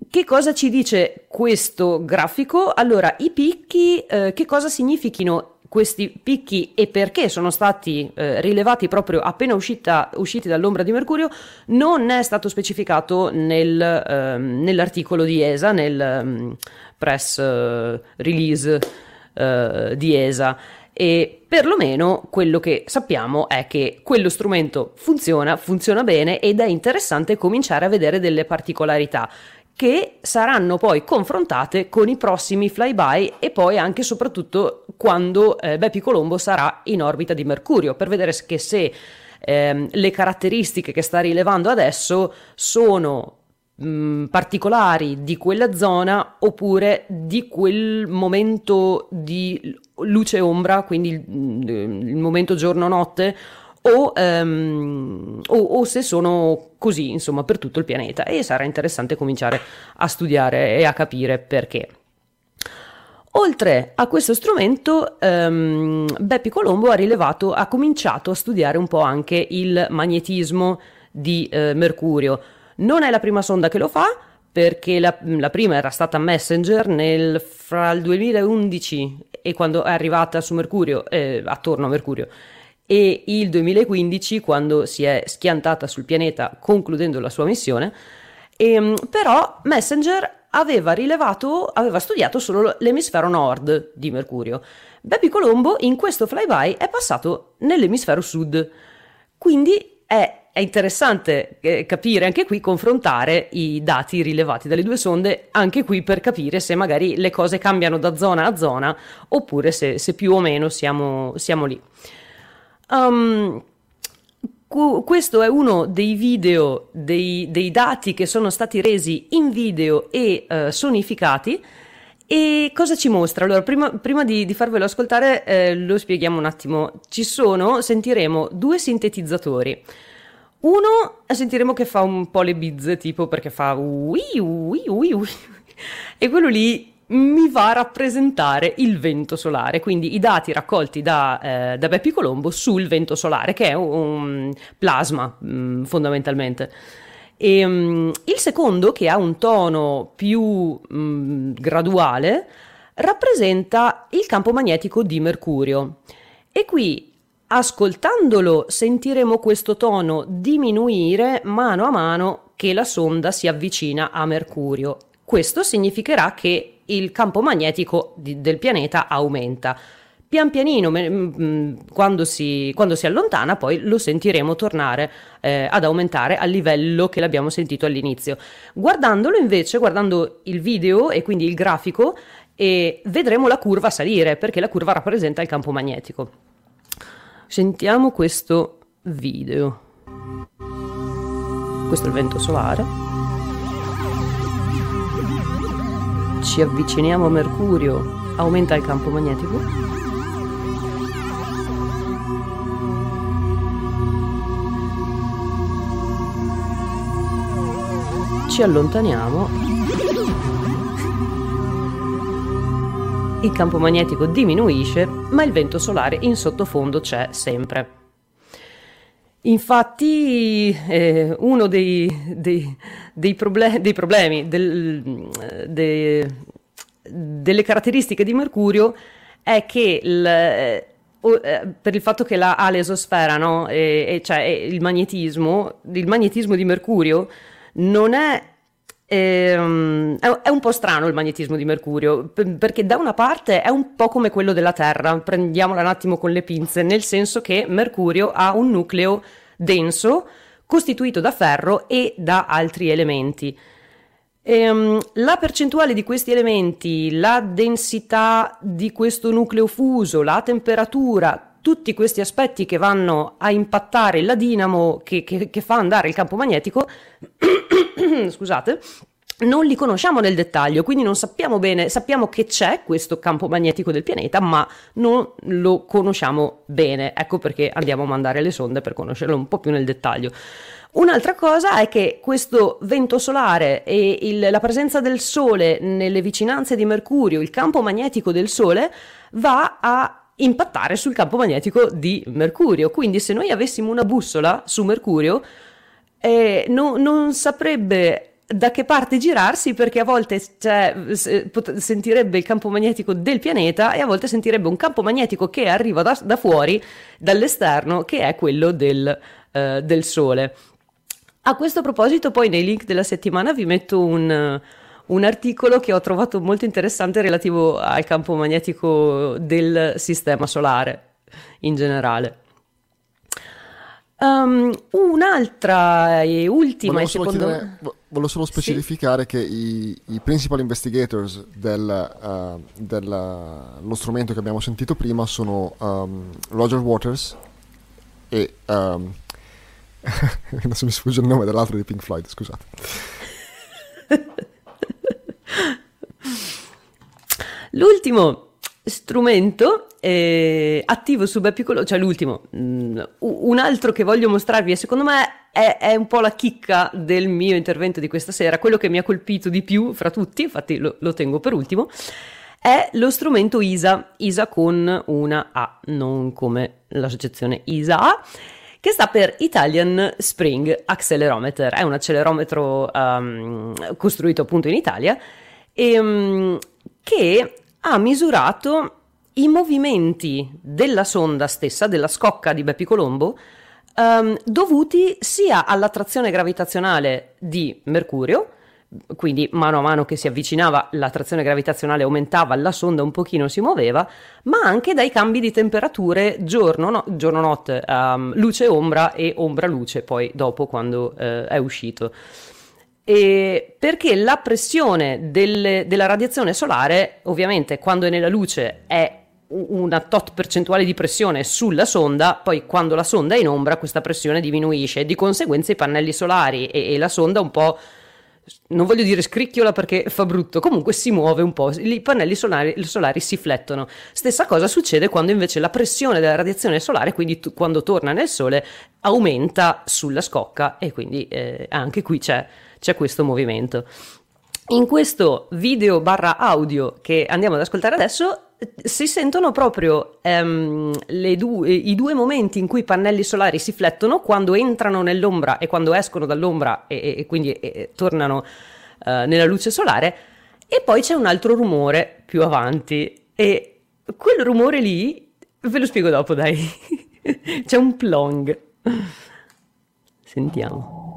che cosa ci dice questo grafico? Allora, i picchi, eh, che cosa significhino questi picchi e perché sono stati eh, rilevati proprio appena uscita, usciti dall'ombra di Mercurio non è stato specificato nel, eh, nell'articolo di ESA, nel um, press uh, release uh, di ESA. E perlomeno quello che sappiamo è che quello strumento funziona, funziona bene ed è interessante cominciare a vedere delle particolarità che saranno poi confrontate con i prossimi flyby e poi anche e soprattutto quando eh, Bepi Colombo sarà in orbita di Mercurio per vedere che se eh, le caratteristiche che sta rilevando adesso sono mh, particolari di quella zona oppure di quel momento di luce e ombra, quindi il, il momento giorno-notte o, um, o, o, se sono così, insomma, per tutto il pianeta. E sarà interessante cominciare a studiare e a capire perché. Oltre a questo strumento, um, Bepi Colombo ha rilevato, ha cominciato a studiare un po' anche il magnetismo di uh, Mercurio. Non è la prima sonda che lo fa, perché la, la, prima era stata Messenger nel, fra il 2011 e quando è arrivata su Mercurio, eh, attorno a Mercurio, e il 2015 quando si è schiantata sul pianeta concludendo la sua missione. E, ehm, però Messenger aveva rilevato, aveva studiato solo l'emisfero nord di Mercurio. Bepi Colombo in questo flyby è passato nell'emisfero sud. Quindi è, è interessante eh, capire anche qui, confrontare i dati rilevati dalle due sonde, anche qui per capire se magari le cose cambiano da zona a zona oppure se, se più o meno siamo, siamo lì. Um, questo è uno dei video, dei, dei, dati che sono stati resi in video e uh, sonificati. E cosa ci mostra? Allora, prima, prima di, di, farvelo ascoltare, eh, lo spieghiamo un attimo. Ci sono, sentiremo due sintetizzatori. Uno sentiremo che fa un po' le bizze, tipo perché fa ui ui ui ui. E quello lì mi va a rappresentare il vento solare, quindi i dati raccolti da, eh, da Bepi Colombo sul vento solare, che è un plasma mh, mm, fondamentalmente. E, um, il secondo, che ha un tono più mh, mm, graduale, rappresenta il campo magnetico di Mercurio. E qui, ascoltandolo, sentiremo questo tono diminuire mano a mano che la sonda si avvicina a Mercurio. Questo significherà che il campo magnetico di, del pianeta aumenta. Pian pianino, mm, quando si, quando si allontana, poi lo sentiremo tornare eh, ad aumentare al livello che l'abbiamo sentito all'inizio. Guardandolo invece, guardando il video e quindi il grafico, e vedremo la curva salire perché la curva rappresenta il campo magnetico. Sentiamo questo video. Questo è il vento solare. Ci avviciniamo a Mercurio, aumenta il campo magnetico. Ci allontaniamo. Il campo magnetico diminuisce, ma il vento solare in sottofondo c'è sempre. Infatti, eh, uno dei, dei, dei, proble- dei problemi, del, de, delle caratteristiche di Mercurio è che il, eh, per il fatto che la, ha l'esosfera, no? e, e cioè il magnetismo, il magnetismo di Mercurio non è Ehm, è un po' strano il magnetismo di Mercurio, perché da una parte è un po' come quello della Terra, prendiamola un attimo con le pinze, nel senso che Mercurio ha un nucleo denso costituito da ferro e da altri elementi. Ehm, la percentuale di questi elementi, la densità di questo nucleo fuso, la temperatura, tutti questi aspetti che vanno a impattare la dinamo che, che, che fa andare il campo magnetico, scusate, non li conosciamo nel dettaglio, quindi non sappiamo bene, sappiamo che c'è questo campo magnetico del pianeta, ma non lo conosciamo bene. Ecco perché andiamo a mandare le sonde per conoscerlo un po' più nel dettaglio. Un'altra cosa è che questo vento solare e il, la presenza del Sole nelle vicinanze di Mercurio, il campo magnetico del Sole, va a impattare sul campo magnetico di Mercurio. Quindi se noi avessimo una bussola su Mercurio, eh, no, non saprebbe da che parte girarsi perché a volte cioè, sentirebbe il campo magnetico del pianeta e a volte sentirebbe un campo magnetico che arriva da, da fuori, dall'esterno, che è quello del, uh, del Sole. A questo proposito poi nei link della settimana vi metto un, un articolo che ho trovato molto interessante relativo al campo magnetico del sistema solare in generale. Um, un'altra e ultima volevo e secondo chiedere, volevo solo specificare sì? che i, i, principal investigators del, uh, dello strumento che abbiamo sentito prima sono um, Roger Waters e um, adesso mi sfugge il nome dell'altro di Pink Floyd scusate l'ultimo strumento eh, attivo su Beppio Colombo, cioè l'ultimo, mh, mm, un altro che voglio mostrarvi e secondo me è, è, un po' la chicca del mio intervento di questa sera, quello che mi ha colpito di più fra tutti, infatti lo, lo tengo per ultimo, è lo strumento ISA, ISA con una A, non come l'associazione ISA che sta per Italian Spring Accelerometer, è un accelerometro um, costruito appunto in Italia e um, che ha misurato i movimenti della sonda stessa, della scocca di Bepi Colombo, um, dovuti sia all'attrazione gravitazionale di Mercurio, quindi mano a mano che si avvicinava l'attrazione gravitazionale aumentava, la sonda un pochino si muoveva, ma anche dai cambi di temperature giorno, no, giorno-notte, um, luce-ombra e ombra-luce poi dopo quando uh, è uscito. E perché la pressione delle, della radiazione solare, ovviamente quando è nella luce è una tot percentuale di pressione sulla sonda, poi quando la sonda è in ombra questa pressione diminuisce, di conseguenza i pannelli solari e, e la sonda un po' non voglio dire scricchiola perché fa brutto, comunque si muove un po', i pannelli solari, solari, si flettono. Stessa cosa succede quando invece la pressione della radiazione solare, quindi t- quando torna nel Sole, aumenta sulla scocca e quindi eh, anche qui c'è, c'è questo movimento. In questo video barra audio che andiamo ad ascoltare adesso si sentono proprio um, due, i due momenti in cui i pannelli solari si flettono quando entrano nell'ombra e quando escono dall'ombra e, e quindi e, tornano uh, nella luce solare. E poi c'è un altro rumore più avanti. E quel rumore lì ve lo spiego dopo dai. C'è un plong. Sentiamo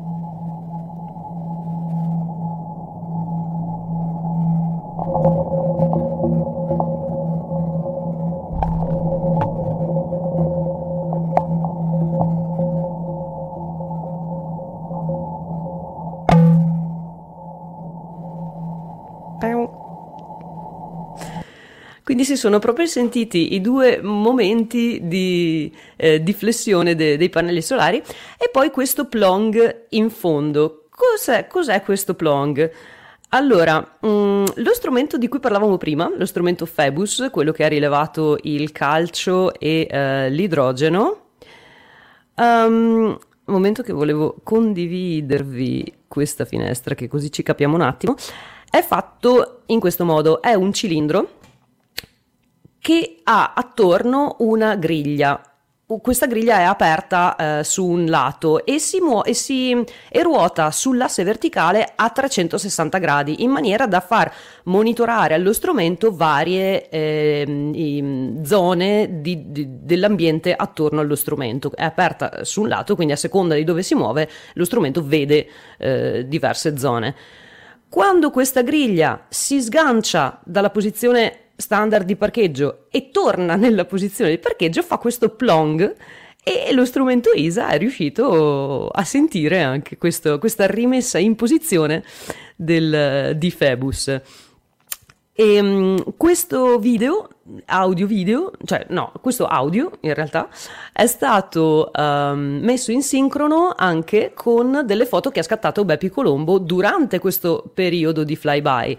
Quindi si sono proprio sentiti i due momenti di, eh, di flessione de, dei pannelli solari e poi questo plong in fondo. Cos'è, cos'è questo plong? Allora, mm, lo strumento di cui parlavamo prima, lo strumento Phoebus, quello che ha rilevato il calcio e uh, l'idrogeno, um, momento che volevo condividervi questa finestra, che così ci capiamo un attimo, è fatto in questo modo, è un cilindro che ha attorno una griglia. Questa griglia è aperta eh, su un lato e si, muo- e, si e ruota sull'asse verticale a 360 gradi in maniera da far monitorare allo strumento varie eh, zone di, di, dell'ambiente attorno allo strumento. È aperta su un lato, quindi a seconda di dove si muove, lo strumento vede eh, diverse zone. Quando questa griglia si sgancia dalla posizione standard di parcheggio e torna nella posizione di parcheggio, fa questo plong e lo strumento ISA è riuscito a sentire anche questo, questa rimessa in posizione del, di Phoebus. E um, questo video, audio video, cioè no, questo audio in realtà è stato um, messo in sincrono anche con delle foto che ha scattato Bepi Colombo durante questo periodo di flyby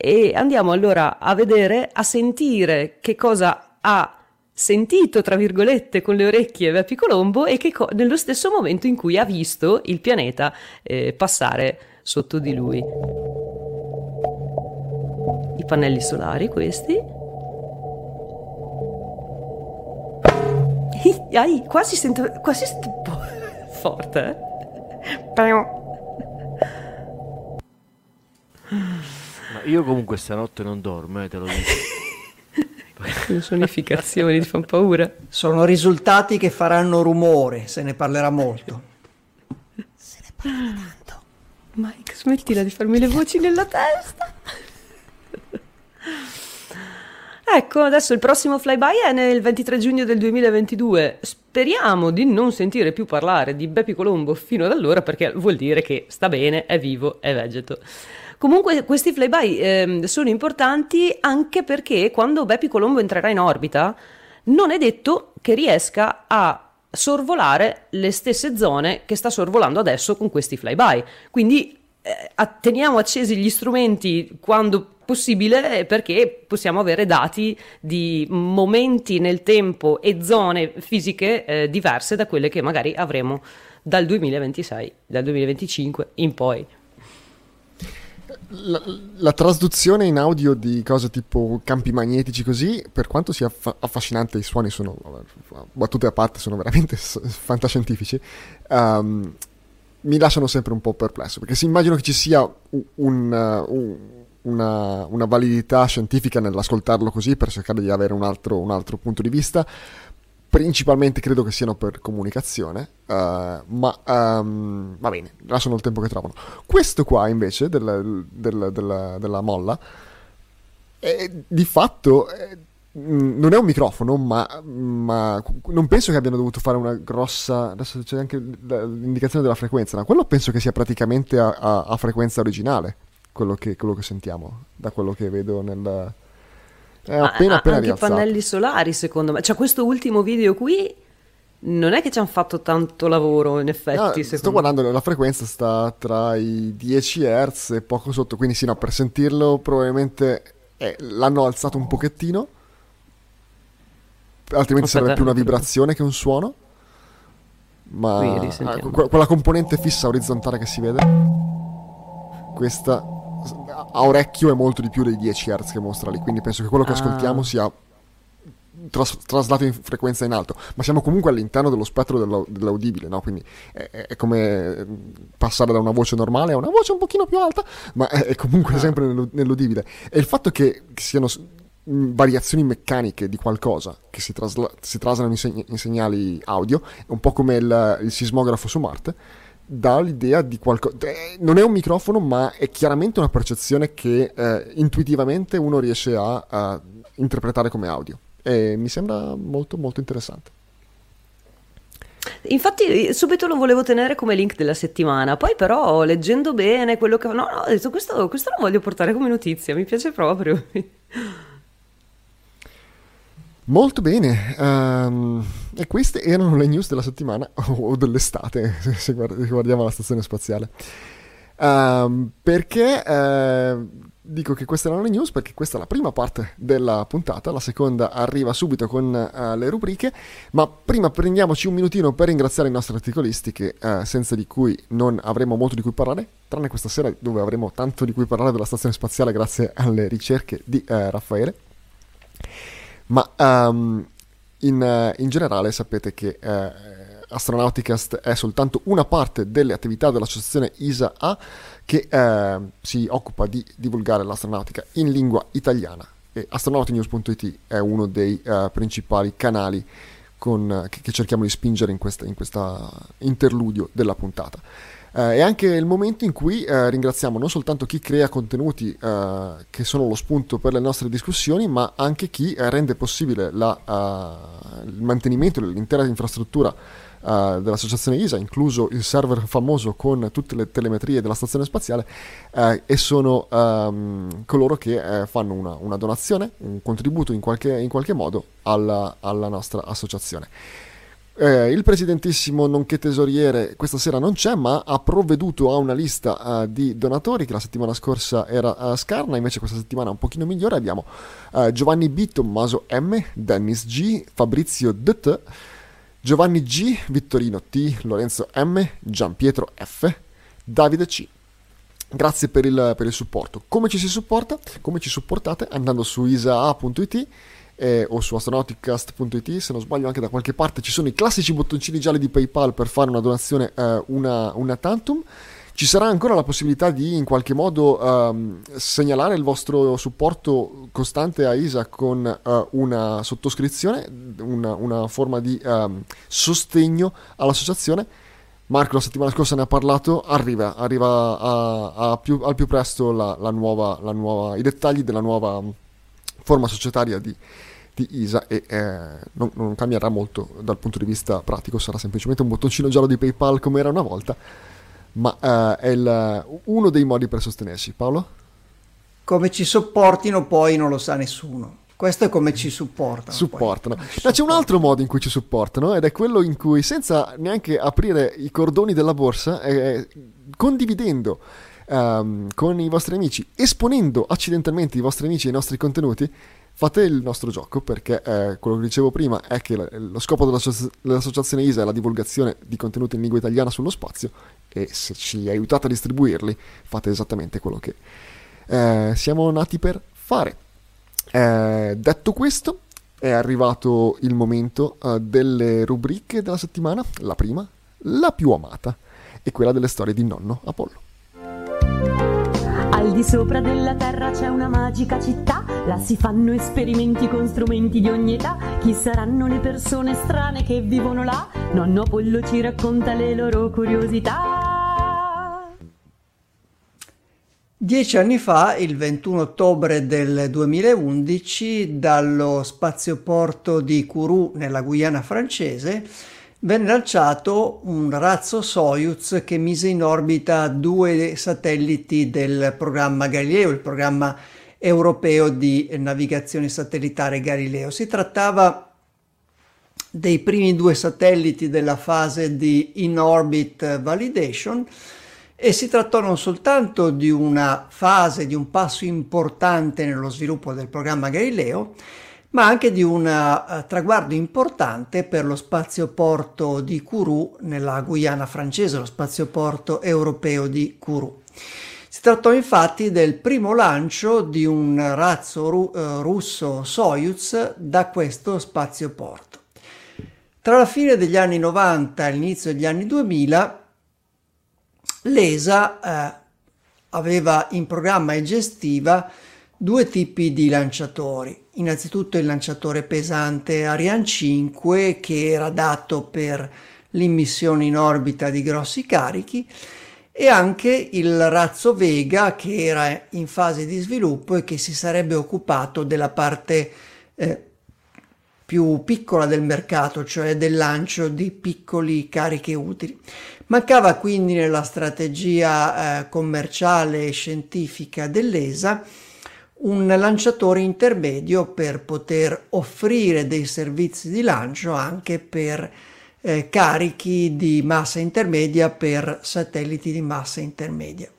e andiamo allora a vedere, a sentire che cosa ha sentito, tra virgolette, con le orecchie Bepi Colombo e che co- nello stesso momento in cui ha visto il pianeta eh, passare sotto di lui. I pannelli solari questi. Ai, quasi sento, quasi sento un po' forte. Eh? Io comunque stanotte non dormo, eh, te lo dico. Le sonificazioni ti fanno paura. Sono risultati che faranno rumore, se ne parlerà molto. Se ne parlerà tanto. Mike, smettila di farmi le voci nella testa. Ecco, adesso il prossimo flyby è nel 23 giugno del 2022. Speriamo di non sentire più parlare di Bepi Colombo fino ad allora perché vuol dire che sta bene, è vivo, è vegeto. Comunque questi flyby eh, sono importanti anche perché quando Bepi Colombo entrerà in orbita non è detto che riesca a sorvolare le stesse zone che sta sorvolando adesso con questi flyby. Quindi eh, teniamo accesi gli strumenti quando possibile perché possiamo avere dati di momenti nel tempo e zone fisiche eh, diverse da quelle che magari avremo dal 2026, dal 2025 in poi la, la, trasduzione in audio di cose tipo campi magnetici così, per quanto sia fa- affascinante, i suoni sono, battute a parte, sono veramente s- fantascientifici, um, mi lasciano sempre un po' perplesso, perché se immagino che ci sia un, un, una, una, validità scientifica nell'ascoltarlo così per cercare di avere un altro, un altro punto di vista. Principalmente credo che siano per comunicazione, uh, ma um, va bene, lasciano il tempo che trovano. Questo qua invece del, del, del, della molla, è, di fatto è, mm, non è un microfono, ma, ma, non penso che abbiano dovuto fare una grossa. Adesso c'è anche l'indicazione della frequenza, ma quello penso che sia praticamente a, a, a frequenza originale quello che, quello che, sentiamo, da quello che vedo nel. È appena, appena anche rialzato. pannelli solari, secondo me. Cioè, questo ultimo video qui non è che ci hanno fatto tanto lavoro, in effetti. No, sto guardando, me. la frequenza sta tra i 10 Hz e poco sotto, quindi sì, no, per sentirlo probabilmente eh, l'hanno alzato un pochettino. Altrimenti Aspetta, sarebbe più una vibrazione che un suono. Ma ah, quella componente fissa orizzontale che si vede, questa a orecchio è molto di più dei 10 Hz che mostra lì, quindi penso che quello che ah. ascoltiamo sia tras- traslato in frequenza in alto, ma siamo comunque all'interno dello spettro dell'au- dell'audibile, no? quindi è, è, come passare da una voce normale a una voce un pochino più alta, ma è, è comunque ah. sempre nell'udibile. E il fatto che siano variazioni meccaniche di qualcosa che si, trasla- si traslano in, seg- in, segnali audio, un po' come il, il sismografo su Marte, dà l'idea di qualcosa. Eh, non è un microfono, ma è chiaramente una percezione che eh, intuitivamente uno riesce a, a, interpretare come audio. E mi sembra molto, molto interessante. Infatti, subito lo volevo tenere come link della settimana. Poi, però, leggendo bene quello che. No, no, ho detto questo, questo lo voglio portare come notizia. Mi piace proprio. Molto bene, um, e queste erano le news della settimana o dell'estate, se guardiamo la stazione spaziale. Um, perché uh, dico che queste erano le news? Perché questa è la prima parte della puntata, la seconda arriva subito con uh, le rubriche, ma prima prendiamoci un minutino per ringraziare i nostri articolisti che uh, senza di cui non avremo molto di cui parlare, tranne questa sera dove avremo tanto di cui parlare della stazione spaziale grazie alle ricerche di Raffaele. Ma um, in, in, generale sapete che uh, Astronauticast è soltanto una parte delle attività dell'associazione ISA-A che uh, si occupa di divulgare l'astronautica in lingua italiana e astronautinews.it è uno dei principali canali con, che, che, cerchiamo di spingere in questo interludio della puntata. Uh, è anche il momento in cui uh, ringraziamo non soltanto chi crea contenuti uh, che sono lo spunto per le nostre discussioni, ma anche chi rende possibile la, il mantenimento dell'intera infrastruttura dell'associazione ISA, incluso il server famoso con tutte le telemetrie della stazione spaziale, e sono um, coloro che fanno una, una, donazione, un contributo in qualche, in qualche modo alla, alla nostra associazione. Eh, il presidentissimo nonché tesoriere questa sera non c'è, ma ha provveduto a una lista uh, di donatori che la settimana scorsa era uh, scarna, invece questa settimana è un pochino migliore. Abbiamo uh, Giovanni B, Tommaso M, Dennis G, Fabrizio DT, Giovanni G, Vittorino T, Lorenzo M, Giampietro F, Davide C. Grazie per il, per il supporto. Come ci si supporta? Come ci supportate? Andando su isa.it eh, o su astronauticast.it, se non sbaglio anche da qualche parte ci sono i classici bottoncini gialli di PayPal per fare una donazione eh, una, una tantum. Ci sarà ancora la possibilità di in qualche modo um, segnalare il vostro supporto costante a ISA con uh, una sottoscrizione, una, una forma di um, sostegno all'associazione. Marco la settimana scorsa ne ha parlato, arriva, arriva a, a più, al più presto la, la nuova, nuova, i dettagli della nuova forma societaria di, di ISA e eh, non, non, cambierà molto dal punto di vista pratico, sarà semplicemente un bottoncino giallo di PayPal come era una volta, ma eh, è il, uno dei modi per sostenersi. Paolo? Come ci sopportino poi non lo sa nessuno. Questo è come ci supportano. Supportano. Ma c'è un altro modo in cui ci supportano ed è quello in cui senza neanche aprire i cordoni della borsa, eh, condividendo um, con i vostri amici, esponendo accidentalmente i vostri amici ai nostri contenuti, fate il nostro gioco perché eh, quello che dicevo prima è che lo scopo dell'associazione ISA è la divulgazione di contenuti in lingua italiana sullo spazio e se ci aiutate a distribuirli fate esattamente quello che eh, siamo nati per fare. Eh, detto questo, è arrivato il momento uh, delle rubriche della settimana, la prima, la più amata, e quella delle storie di nonno Apollo di sopra della terra c'è una magica città, là si fanno esperimenti con strumenti di ogni età. Chi saranno le persone strane che vivono là? Nonno Pollo ci racconta le loro curiosità. Dieci anni fa, il 21 ottobre del 2011, dallo spazioporto di Kourou nella Guyana francese, venne lanciato un razzo Soyuz che mise in orbita due satelliti del programma Galileo, il programma europeo di navigazione satellitare Galileo. Si trattava dei primi due satelliti della fase di in-orbit validation e si trattò non soltanto di una fase, di un passo importante nello sviluppo del programma Galileo, ma anche di un uh, traguardo importante per lo spazioporto di Kourou nella Guyana francese, lo spazioporto europeo di Kourou. Si trattò infatti del primo lancio di un razzo ru- uh, russo Soyuz da questo spazioporto. Tra la fine degli anni 90 e l'inizio degli anni 2000, l'ESA eh, aveva in programma e gestiva due tipi di lanciatori. Innanzitutto il lanciatore pesante Ariane 5 che era dato per l'immissione in orbita di grossi carichi e anche il razzo Vega che era in fase di sviluppo e che si sarebbe occupato della parte eh, più piccola del mercato, cioè del lancio di piccoli cariche utili. Mancava quindi nella strategia eh, commerciale e scientifica dell'ESA un lanciatore intermedio per poter offrire dei servizi di lancio anche per eh, carichi di massa intermedia per satelliti di massa intermedia.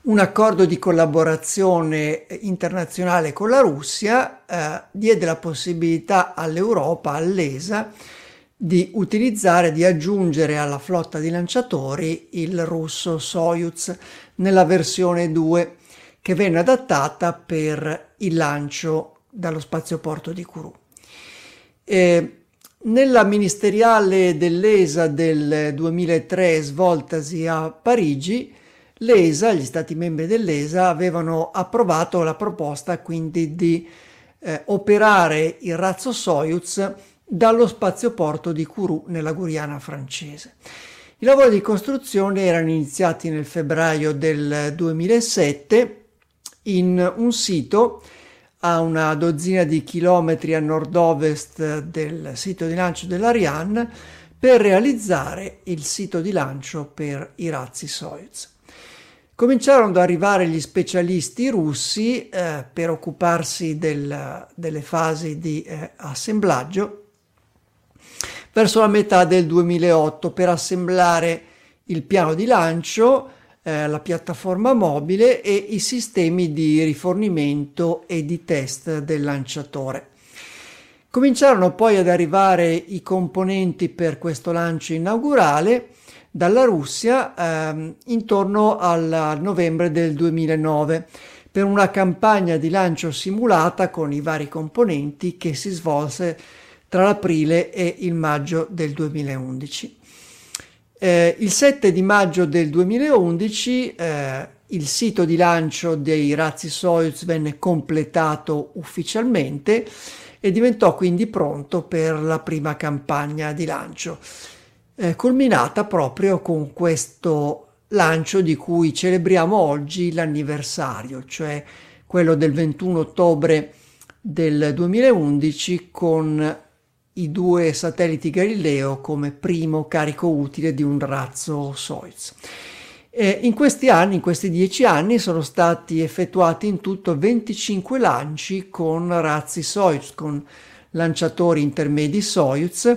Un accordo di collaborazione internazionale con la Russia eh, diede la possibilità all'Europa, all'ESA, di utilizzare, di aggiungere alla flotta di lanciatori il russo Soyuz nella versione 2 che venne adattata per il lancio dallo spazioporto di Kourou. E nella ministeriale dell'ESA del 2003 svoltasi a Parigi, l'ESA, gli stati membri dell'ESA avevano approvato la proposta quindi di eh, operare il razzo Soyuz dallo spazioporto di Kourou nella Guyana francese. I lavori di costruzione erano iniziati nel febbraio del 2007 in un sito a una dozzina di chilometri a nord-ovest del sito di lancio dell'Ariane per realizzare il sito di lancio per i razzi Soyuz. Cominciarono ad arrivare gli specialisti russi eh, per occuparsi del, delle fasi di eh, assemblaggio verso la metà del 2008 per assemblare il piano di lancio, eh, la piattaforma mobile e i sistemi di rifornimento e di test del lanciatore. Cominciarono poi ad arrivare i componenti per questo lancio inaugurale dalla Russia ehm, intorno al novembre del 2009 per una campagna di lancio simulata con i vari componenti che si svolse tra l'aprile e il maggio del 2011. Eh, il 7 di maggio del 2011 eh, il sito di lancio dei razzi Soyuz venne completato ufficialmente e diventò quindi pronto per la prima campagna di lancio, eh, culminata proprio con questo lancio di cui celebriamo oggi l'anniversario, cioè quello del 21 ottobre del 2011 con i due satelliti Galileo come primo carico utile di un razzo Soyuz. In questi anni, in questi dieci anni, sono stati effettuati in tutto 25 lanci con razzi Soyuz, con lanciatori intermedi Soyuz,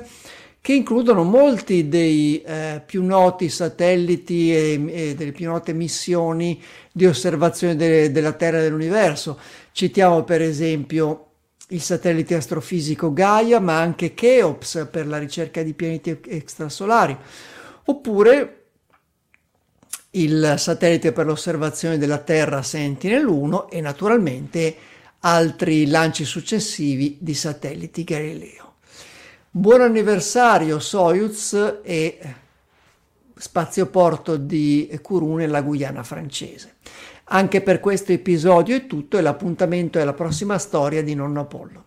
che includono molti dei eh, più noti satelliti e, e, delle più note missioni di osservazione de- della Terra e dell'universo. Citiamo per esempio il satellite astrofisico Gaia, ma anche Cheops per la ricerca di pianeti extrasolari, oppure il satellite per l'osservazione della Terra Sentinel-1 e naturalmente altri lanci successivi di satelliti Galileo. Buon anniversario Soyuz e spazioporto di Kourou nella Guyana francese. Anche per questo episodio è tutto e l'appuntamento è la prossima storia di Nonno Apollo.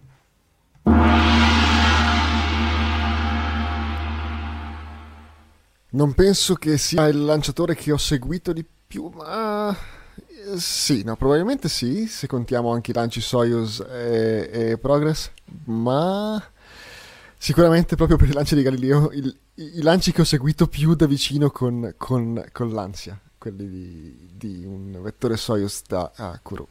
Non penso che sia il lanciatore che ho seguito di più, ma eh, sì, no, probabilmente sì, se contiamo anche i lanci Soyuz e, e Progress, ma sicuramente proprio per i lanci di Galileo, il, i, lanci che ho seguito più da vicino con, con, con l'ansia, quelli di, di, un vettore Soyuz da uh, Kourou.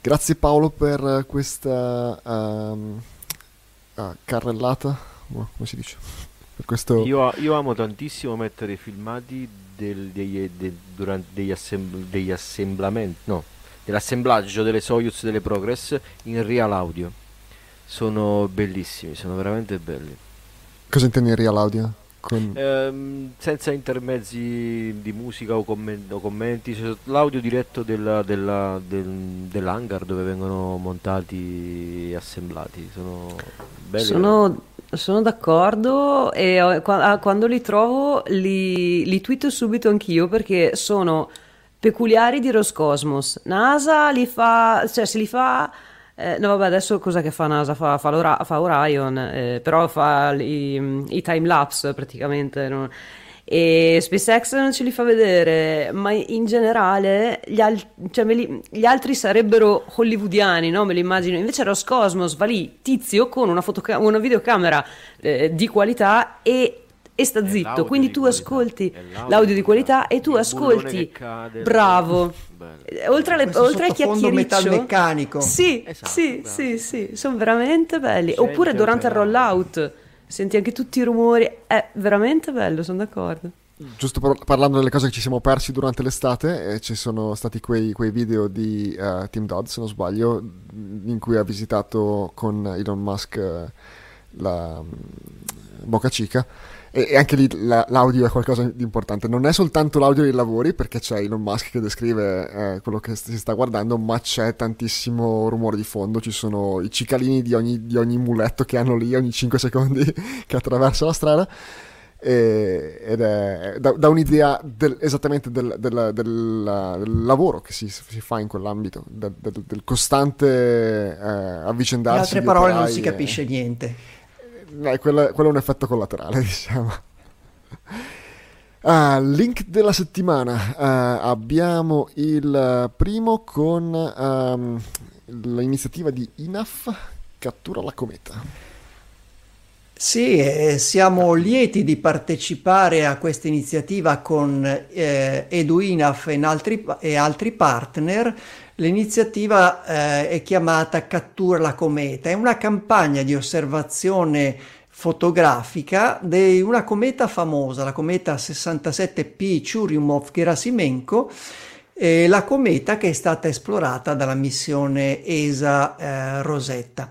Grazie Paolo per questa um, uh, carrellata, come si dice? Questo... Io, io, amo tantissimo mettere i filmati del, degli, de, durante, degli, assembl- degli assemblamenti, no, dell'assemblaggio delle Soyuz delle Progress in real audio. Sono bellissimi, sono veramente belli. Cosa intendi in real audio? Con... Ehm, senza intermezzi di musica o, comment- o commenti, cioè, l'audio diretto della, della, del, dell'hangar dove vengono montati e assemblati. Sono belli. Sono sono d'accordo e ah, quando li trovo li, li tweeto subito anch'io perché sono peculiari di Roscosmos. NASA li fa, cioè se li fa... Eh, no vabbè adesso cosa che fa NASA? Fa, fa, fa Orion, eh, però fa i, i time lapse praticamente. No? e SpaceX non ce li fa vedere, ma in generale gli, al- cioè li- gli altri sarebbero hollywoodiani, no? me li immagino. Invece Roscosmos va lì, tizio, con una, fotoca- una videocamera eh, di qualità e e sta zitto, quindi tu ascolti l'audio, di qualità e tu ascolti bravo. Oltre, alle, oltre al chiacchiericcio meccanico. Sì, esatto, sì, sì, sì, sono veramente belli. Gente Oppure durante il rollout senti anche tutti i rumori, è veramente bello, sono d'accordo. Giusto par- parlando delle cose che ci siamo persi durante l'estate, eh, ci sono stati quei, quei video di uh, Tim Dodd, se non sbaglio, in cui ha visitato con Elon Musk uh, la um, Boca Chica e, anche lì la, l'audio è qualcosa di importante. Non è soltanto l'audio dei lavori, perché c'è Elon Musk che descrive eh, quello che si sta guardando, ma c'è tantissimo rumore di fondo. Ci sono i cicalini di ogni, di ogni muletto che hanno lì ogni 5 secondi che attraversa la strada. E, ed è da, da un'idea del, esattamente del, del, del, lavoro che si, si, fa in quell'ambito, del, costante eh, avvicendarsi. In altre parole, non si capisce e... niente eh, quello, quello, è un effetto collaterale, diciamo. Ah, link della settimana. Uh, abbiamo il primo con um, l'iniziativa di INAF Cattura la cometa. Sì, eh, siamo lieti di partecipare a questa iniziativa con eh, EduINAF e altri, e altri partner. L'iniziativa eh, è chiamata Cattura la cometa, è una campagna di osservazione fotografica di una cometa famosa, la cometa 67P Churyumov-Gerasimenko, eh, la cometa che è stata esplorata dalla missione ESA eh, Rosetta.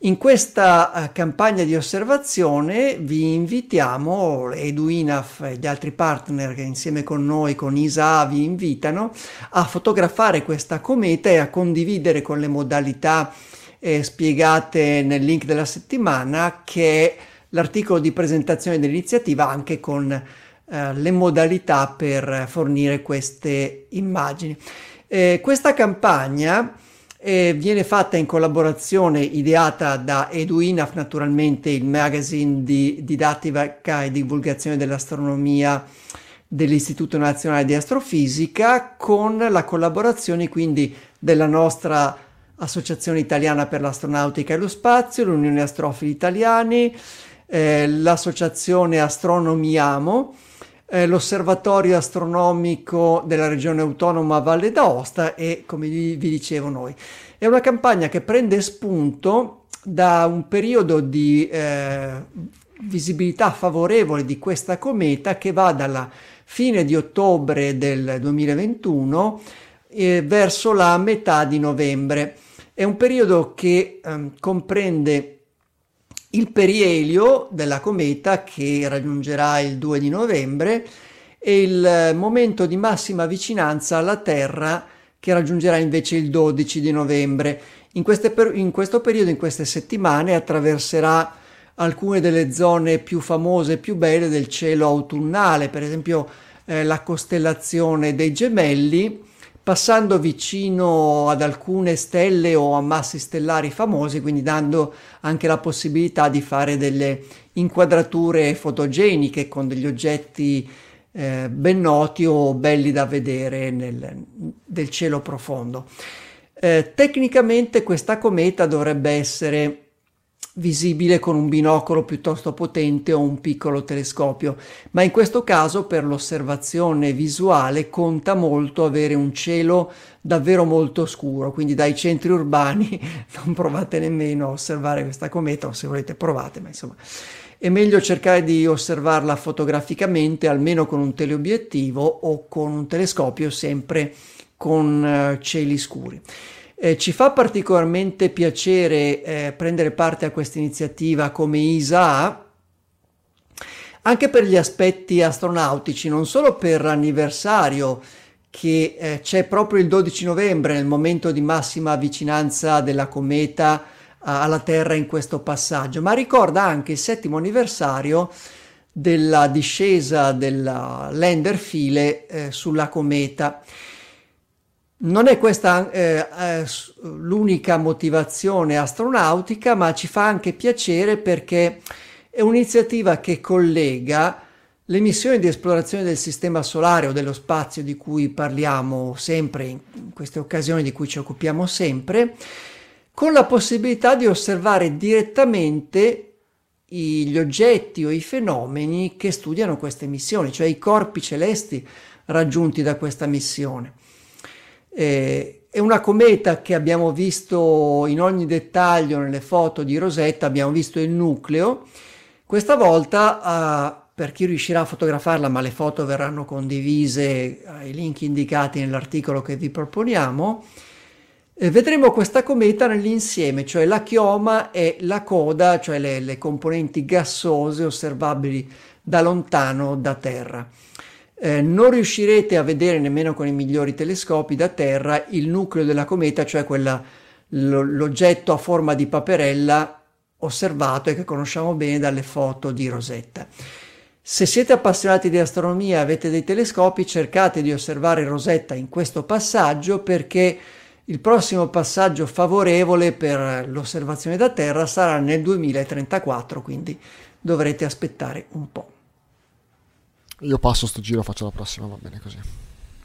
In questa uh, campagna di osservazione vi invitiamo, Eduinaf e gli altri partner che insieme con noi, con ISA, vi invitano a fotografare questa cometa e a condividere con le modalità eh, spiegate nel link della settimana che è l'articolo di presentazione dell'iniziativa anche con eh, le modalità per fornire queste immagini. Eh, questa campagna eh, viene fatta in collaborazione ideata da EduINAF, naturalmente il magazine di didattica e divulgazione dell'astronomia dell'Istituto Nazionale di Astrofisica, con la collaborazione quindi della nostra Associazione Italiana per l'Astronautica e lo Spazio, l'Unione Astrofili Italiani, eh, l'Associazione Astronomiamo, eh, l'Osservatorio Astronomico della Regione Autonoma Valle d'Aosta e, come vi, vi dicevo noi, è una campagna che prende spunto da un periodo di eh, visibilità favorevole di questa cometa che va dalla fine di ottobre del 2021 eh, verso la metà di novembre. È un periodo che eh, comprende il perielio della cometa che raggiungerà il 2 di novembre e il momento di massima vicinanza alla Terra che raggiungerà invece il 12 di novembre. In, per- in questo periodo, in queste settimane, attraverserà alcune delle zone più famose e più belle del cielo autunnale, per esempio eh, la costellazione dei gemelli, passando vicino ad alcune stelle o ammassi stellari famosi, quindi dando anche la possibilità di fare delle inquadrature fotogeniche con degli oggetti eh, ben noti o belli da vedere nel, del cielo profondo. Eh, tecnicamente questa cometa dovrebbe essere visibile con un binocolo piuttosto potente o un piccolo telescopio, ma in questo caso per l'osservazione visuale conta molto avere un cielo davvero molto scuro, quindi dai centri urbani non provate nemmeno a osservare questa cometa o se volete provate, ma insomma è meglio cercare di osservarla fotograficamente almeno con un teleobiettivo o con un telescopio sempre con uh, cieli scuri. Eh, ci fa particolarmente piacere eh, prendere parte a questa iniziativa come ISA anche per gli aspetti astronautici, non solo per l'anniversario che eh, c'è proprio il 12 novembre nel momento di massima vicinanza della cometa alla Terra in questo passaggio, ma ricorda anche il settimo anniversario della discesa della lander file eh, sulla cometa. Non è questa eh, eh, l'unica motivazione astronautica, ma ci fa anche piacere perché è un'iniziativa che collega le missioni di esplorazione del sistema solare o dello spazio di cui parliamo sempre in queste occasioni di cui ci occupiamo sempre, con la possibilità di osservare direttamente gli oggetti o i fenomeni che studiano queste missioni, cioè i corpi celesti raggiunti da questa missione. Eh, è una cometa che abbiamo visto in ogni dettaglio nelle foto di Rosetta, abbiamo visto il nucleo. Questa volta, uh, per chi riuscirà a fotografarla, ma le foto verranno condivise ai link indicati nell'articolo che vi proponiamo, eh, vedremo questa cometa nell'insieme, cioè la chioma e la coda, cioè le, le componenti gassose osservabili da lontano da Terra. Eh, non riuscirete a vedere nemmeno con i migliori telescopi da terra il nucleo della cometa, cioè quella, lo, l'oggetto a forma di paperella osservato e che conosciamo bene dalle foto di Rosetta. Se siete appassionati di astronomia e avete dei telescopi, cercate di osservare Rosetta in questo passaggio perché il prossimo passaggio favorevole per l'osservazione da Terra sarà nel 2034, quindi dovrete aspettare un po'. Io passo sto giro, faccio la prossima, va bene così.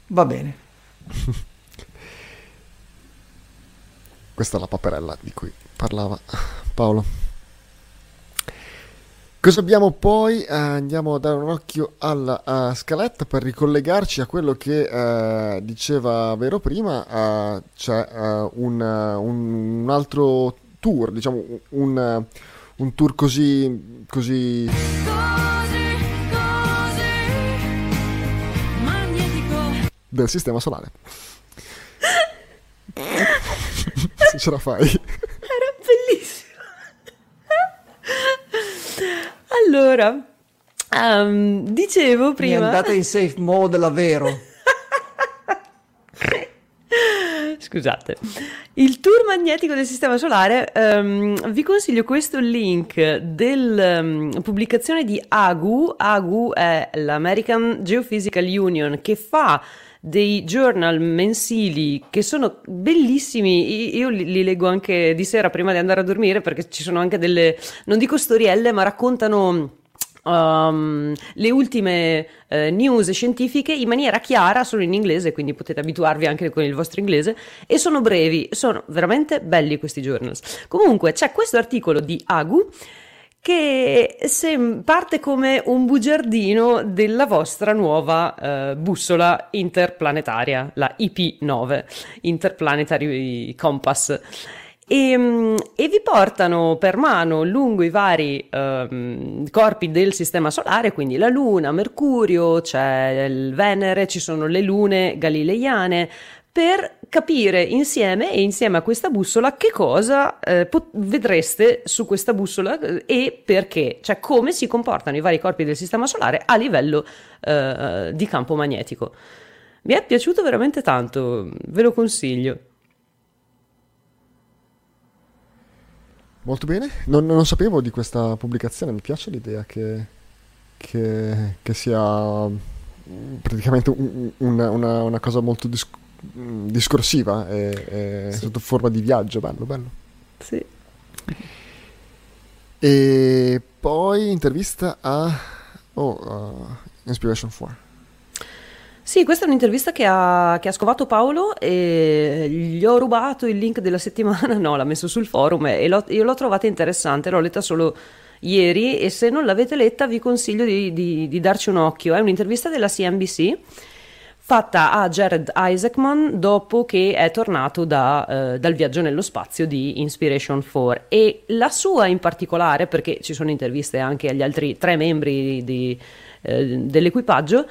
Va bene. Questa è la paperella di cui parlava Paolo. Cosa abbiamo poi? Uh, andiamo a dare un occhio alla uh, scaletta per ricollegarci a quello che uh, diceva Vero prima. c'è un, un, un, altro tour, diciamo un, un tour così, così del sistema solare. Se ce la fai. Era bellissimo. allora, um, dicevo prima... Mi andate in safe mode davvero. Scusate, il tour magnetico del sistema solare, um, vi consiglio questo link della um, pubblicazione di AGU. AGU è l'American Geophysical Union che fa dei journal mensili che sono bellissimi. Io li, li, leggo anche di sera prima di andare a dormire perché ci sono anche delle, non dico storielle, ma raccontano. Um, le ultime uh, news scientifiche in maniera chiara, sono in inglese, quindi potete abituarvi anche con il vostro inglese, e sono brevi, sono veramente belli questi journals. Comunque c'è questo articolo di Agu che sem- parte come un bugiardino della vostra nuova eh, bussola interplanetaria, la IP9, Interplanetary Compass. E, mm, e, vi portano per mano lungo i vari um, corpi del sistema solare, quindi la Luna, Mercurio, c'è il Venere, ci sono le lune galileiane, per capire insieme e insieme a questa bussola che cosa eh, pot- vedreste su questa bussola eh, e perché, cioè come si comportano i vari corpi del sistema solare a livello eh, di campo magnetico. Mi è piaciuto veramente tanto, ve lo consiglio. Molto bene, non, non sapevo di questa pubblicazione, mi piace l'idea che, che, che sia praticamente un- una, una- cosa molto dis- discorsiva, e- e Sì. sotto forma di viaggio, bello, bello. Sì. E poi intervista a oh, uh, Inspiration 4. Sì, questa è un'intervista che ha, che ha scovato Paolo e gli ho rubato il link della settimana, no, l'ha messo sul forum e l'ho- io l'ho trovata interessante, l'ho letta solo ieri e se non l'avete letta vi consiglio di, di- di darci un occhio. È un'intervista della CNBC fatta a Jared Isaacman dopo che è tornato da, eh, dal viaggio nello spazio di Inspiration 4 e la sua in particolare, perché ci sono interviste anche agli altri tre membri di- eh, dell'equipaggio,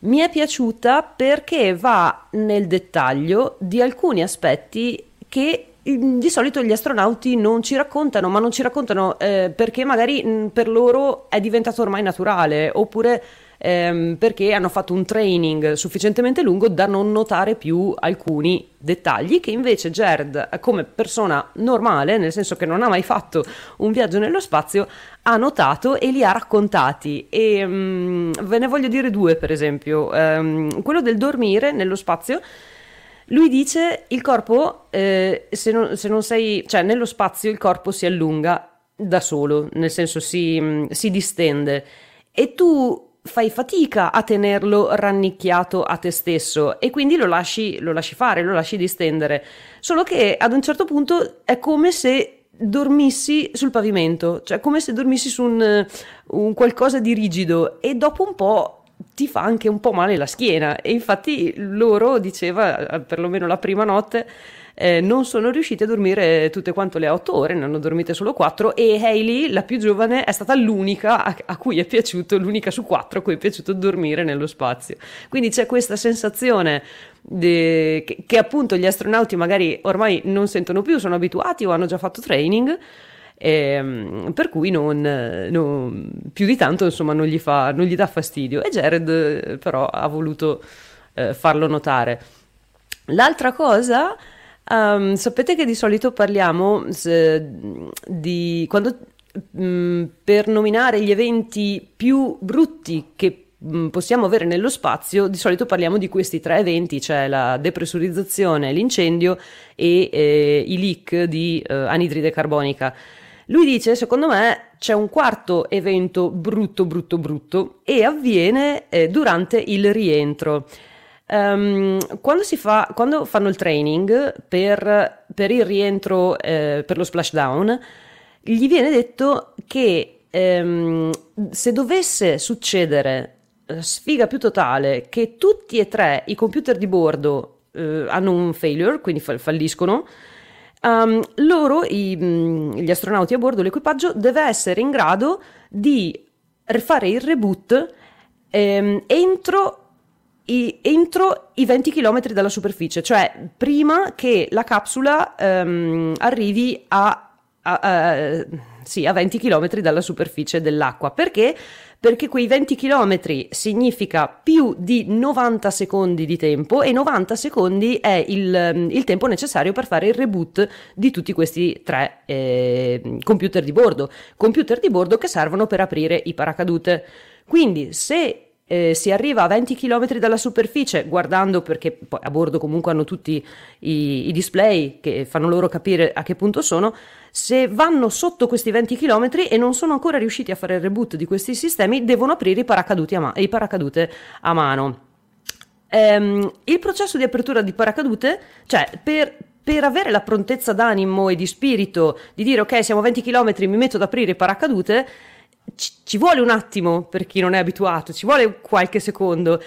mi è piaciuta perché va nel dettaglio di alcuni aspetti che mm, di solito gli astronauti non ci raccontano, ma non ci raccontano eh, perché magari mm, per loro è diventato ormai naturale, oppure ehm, perché hanno fatto un training sufficientemente lungo da non notare più alcuni dettagli che invece Jared, come persona normale, nel senso che non ha mai fatto un viaggio nello spazio, ha notato e li ha raccontati. E mm, ve ne voglio dire due, per esempio. Ehm, quello del dormire nello spazio. Lui dice il corpo, eh, se, non, se non sei, cioè nello spazio il corpo si allunga da solo, nel senso si, mm, si distende e tu fai fatica a tenerlo rannicchiato a te stesso e quindi lo lasci, lo lasci fare, lo lasci distendere. Solo che ad un certo punto è come se dormissi sul pavimento, cioè come se dormissi su un, un qualcosa di rigido e dopo un po' ti fa anche un po' male la schiena e infatti loro diceva eh, perlomeno la prima notte eh, non sono riusciti a dormire tutte quante le otto ore, ne hanno dormite solo quattro e Hailey, la più giovane, è stata l'unica a, a cui è piaciuto, l'unica su quattro a cui è piaciuto dormire nello spazio. Quindi c'è questa sensazione de- che, che appunto gli astronauti magari ormai non sentono più, sono abituati o hanno già fatto training. ehm, per cui non, non- più di tanto insomma non gli, fa, non gli dà fastidio e Jared eh, però ha voluto eh, farlo notare l'altra cosa ehm, sapete che di solito parliamo se- di quando mh, per nominare gli eventi più brutti che mh, possiamo avere nello spazio, di solito parliamo di questi tre eventi, cioè la depressurizzazione, l'incendio e eh, i leak di eh, anidride carbonica. Lui dice, secondo me c'è un quarto evento brutto, brutto, brutto e avviene eh, durante il rientro. Ehm, quando, fa, quando fanno il training per, per il rientro, eh, per lo splashdown, gli viene detto che ehm, se dovesse succedere eh, sfiga più totale che tutti e tre i computer di bordo eh, hanno un failure, quindi fa- falliscono, ehm, loro, i- mh, gli astronauti a bordo, l'equipaggio, deve essere in grado di fare il reboot ehm, entro i, entro i 20 km dalla superficie, cioè prima che la capsula ehm, arrivi a, a- a- sì, a 20 km dalla superficie dell'acqua. Perché? Perché quei 20 km significa più di 90 secondi di tempo e 90 secondi è il, il tempo necessario per fare il reboot di tutti questi tre eh, computer di bordo. Computer di bordo che servono per aprire i paracadute. Quindi se eh, si arriva a 20 km dalla superficie, guardando perché a bordo comunque hanno tutti i, i display che fanno loro capire a che punto sono, se vanno sotto questi 20 km e non sono ancora riusciti a fare il reboot di questi sistemi, devono aprire i, paracaduti a ma- i paracadute a mano. Ehm, il processo di apertura di paracadute, cioè per, per avere la prontezza d'animo e di spirito di dire ok siamo a 20 km, mi metto ad aprire i paracadute, ci, ci vuole un attimo per chi non è abituato, ci vuole qualche secondo.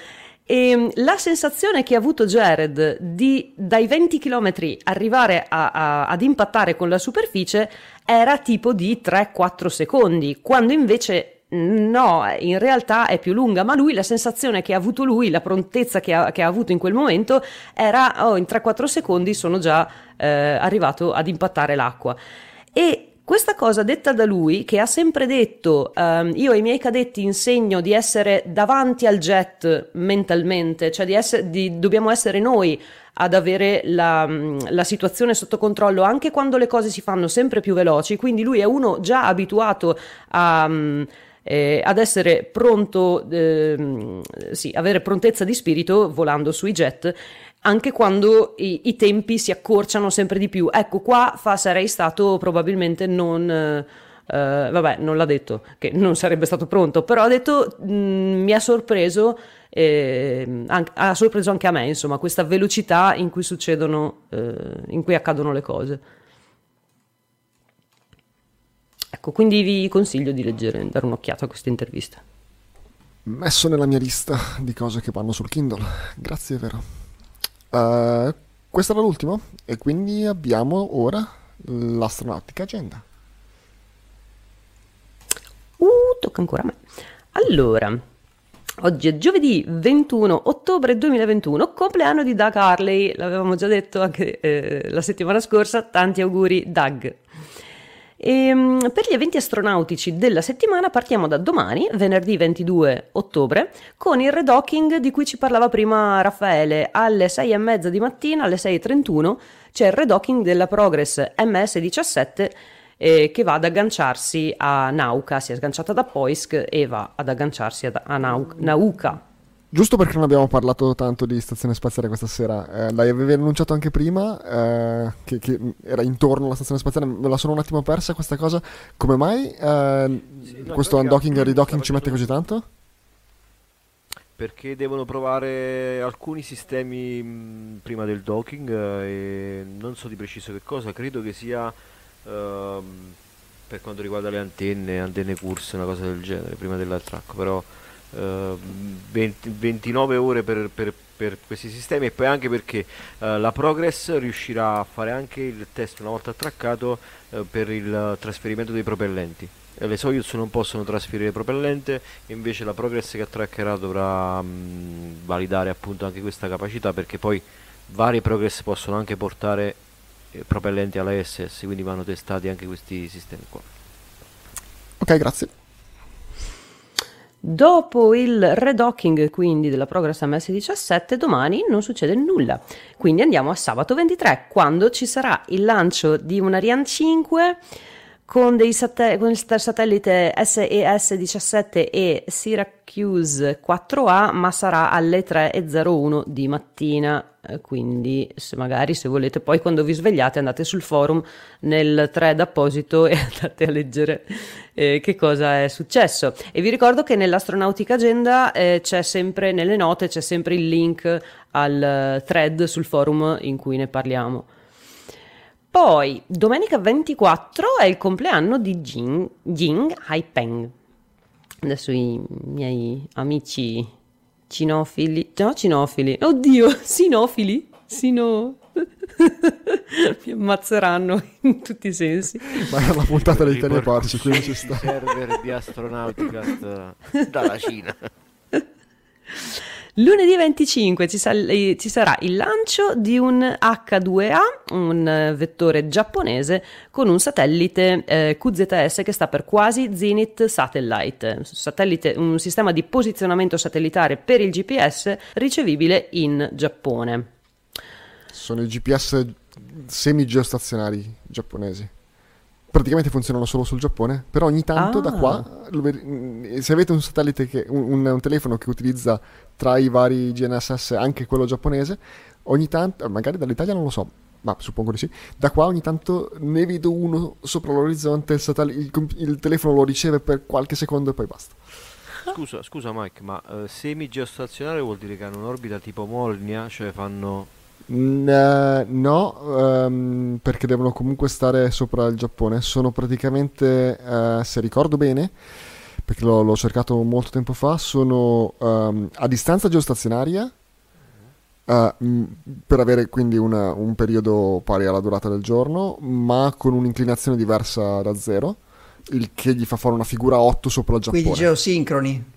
E la sensazione che ha avuto Jared di dai 20 km arrivare a- a- ad impattare con la superficie era tipo di 3-4 secondi, quando invece no, in realtà è più lunga, ma lui la sensazione che ha avuto lui, la prontezza che ha, che ha avuto in quel momento era oh, in 3-4 secondi sono già eh, arrivato ad impattare l'acqua. E questa cosa detta da lui, che ha sempre detto, ehm, io ai miei cadetti insegno di essere davanti al jet mentalmente, cioè di essere, di- dobbiamo essere noi ad avere la, la situazione sotto controllo anche quando le cose si fanno sempre più veloci, quindi lui è uno già abituato a... eh, ad essere pronto, eh, sì, avere prontezza di spirito volando sui jet anche quando i, i, tempi si accorciano sempre di più. Ecco, qua fa sarei stato probabilmente non... Eh, vabbè, non l'ha detto che non sarebbe stato pronto, però ha detto mh, mm, mi ha sorpreso, eh, anche, ha sorpreso anche a me, insomma, questa velocità in cui succedono, eh, in cui accadono le cose. Ecco, quindi vi consiglio di leggere, dare un'occhiata a questa intervista. Messo nella mia lista di cose che vanno sul Kindle. Grazie, vero. Uh, questa era l'ultima e quindi abbiamo ora l'astronautica agenda. Uh, tocca ancora a me. Allora, oggi è giovedì 21 ottobre 2021, compleanno di Doug Harley, l'avevamo già detto anche eh, la settimana scorsa, tanti auguri Doug. E, ehm, per gli eventi astronautici della settimana partiamo da domani, venerdì 22 ottobre, con il redocking di cui ci parlava prima Raffaele. Alle 6 e mezza di mattina, alle 6.31, c'è il redocking della Progress MS-17 eh, che va ad agganciarsi a Nauka, si è sganciata da Poisk e va ad agganciarsi a, a Nau- Nauka. Giusto perché non abbiamo parlato tanto di stazione spaziale questa sera, eh, l'hai annunciato anche prima, eh, che, che, era intorno alla stazione spaziale, me la sono un attimo persa questa cosa. Come mai eh, sì, no, questo undocking e ridocking ci mette così tanto? Perché devono provare alcuni sistemi mh, prima del docking eh, e non so di preciso che cosa, credo che sia ehm, per quanto riguarda le antenne, antenne curse, una cosa del genere, prima dell'attracco, però... 20, 29 ore per, per, per, questi sistemi e poi anche perché uh, la Progress riuscirà a fare anche il test una volta attraccato uh, per il trasferimento dei propellenti le Soyuz non possono trasferire propellente invece la Progress che attraccherà dovrà mh, validare appunto anche questa capacità perché poi varie Progress possono anche portare eh, propellenti alla SS quindi vanno testati anche questi sistemi qua. Ok grazie Dopo il redocking quindi della Progress MS-17 domani non succede nulla, quindi andiamo a sabato 23 quando ci sarà il lancio di un Ariane 5 con, sat- con il satellite SES-17 e Syracuse 4A, ma sarà alle 3.01 di mattina. Eh, quindi, se magari se volete, poi quando vi svegliate andate sul forum nel thread apposito e andate a leggere eh, che cosa è successo. E vi ricordo che nell'Astronautica Agenda eh, c'è sempre nelle note c'è sempre il link al thread sul forum in cui ne parliamo. Poi, domenica 24 è il compleanno di Jing, Jing Haipeng. Adesso i miei amici cinofili, no cinofili, oddio, sinofili, sino... mi ammazzeranno in tutti i sensi. Ma è la puntata dei teleporci, quindi ci sta. server di Astronautica dalla Cina. Lunedì 25 ci, sal- eh, ci, sarà il lancio di un H2A, un vettore giapponese con un satellite eh, QZS che sta per Quasi Zenith Satellite, satellite, un sistema di posizionamento satellitare per il GPS ricevibile in Giappone. Sono i GPS semi-geostazionari giapponesi praticamente funzionano solo sul Giappone, però ogni tanto ah. da qua, mm, se avete un satellite, che, un, un, telefono che utilizza tra i vari GNSS anche quello giapponese, ogni tanto, magari dall'Italia non lo so, ma suppongo di sì, da qua ogni tanto ne vedo uno sopra l'orizzonte, il, il, il telefono lo riceve per qualche secondo e poi basta. Scusa, scusa Mike, ma uh, semi-geostazionario vuol dire che hanno un'orbita tipo Molnia, cioè fanno no, um, perché devono comunque stare sopra il Giappone. Sono praticamente, uh, se ricordo bene, perché l'ho, l'ho, cercato molto tempo fa, sono um, a distanza geostazionaria uh, per avere quindi una, un periodo pari alla durata del giorno, ma con un'inclinazione diversa da zero, il che gli fa fare una figura 8 sopra il Giappone. Quindi geosincroni?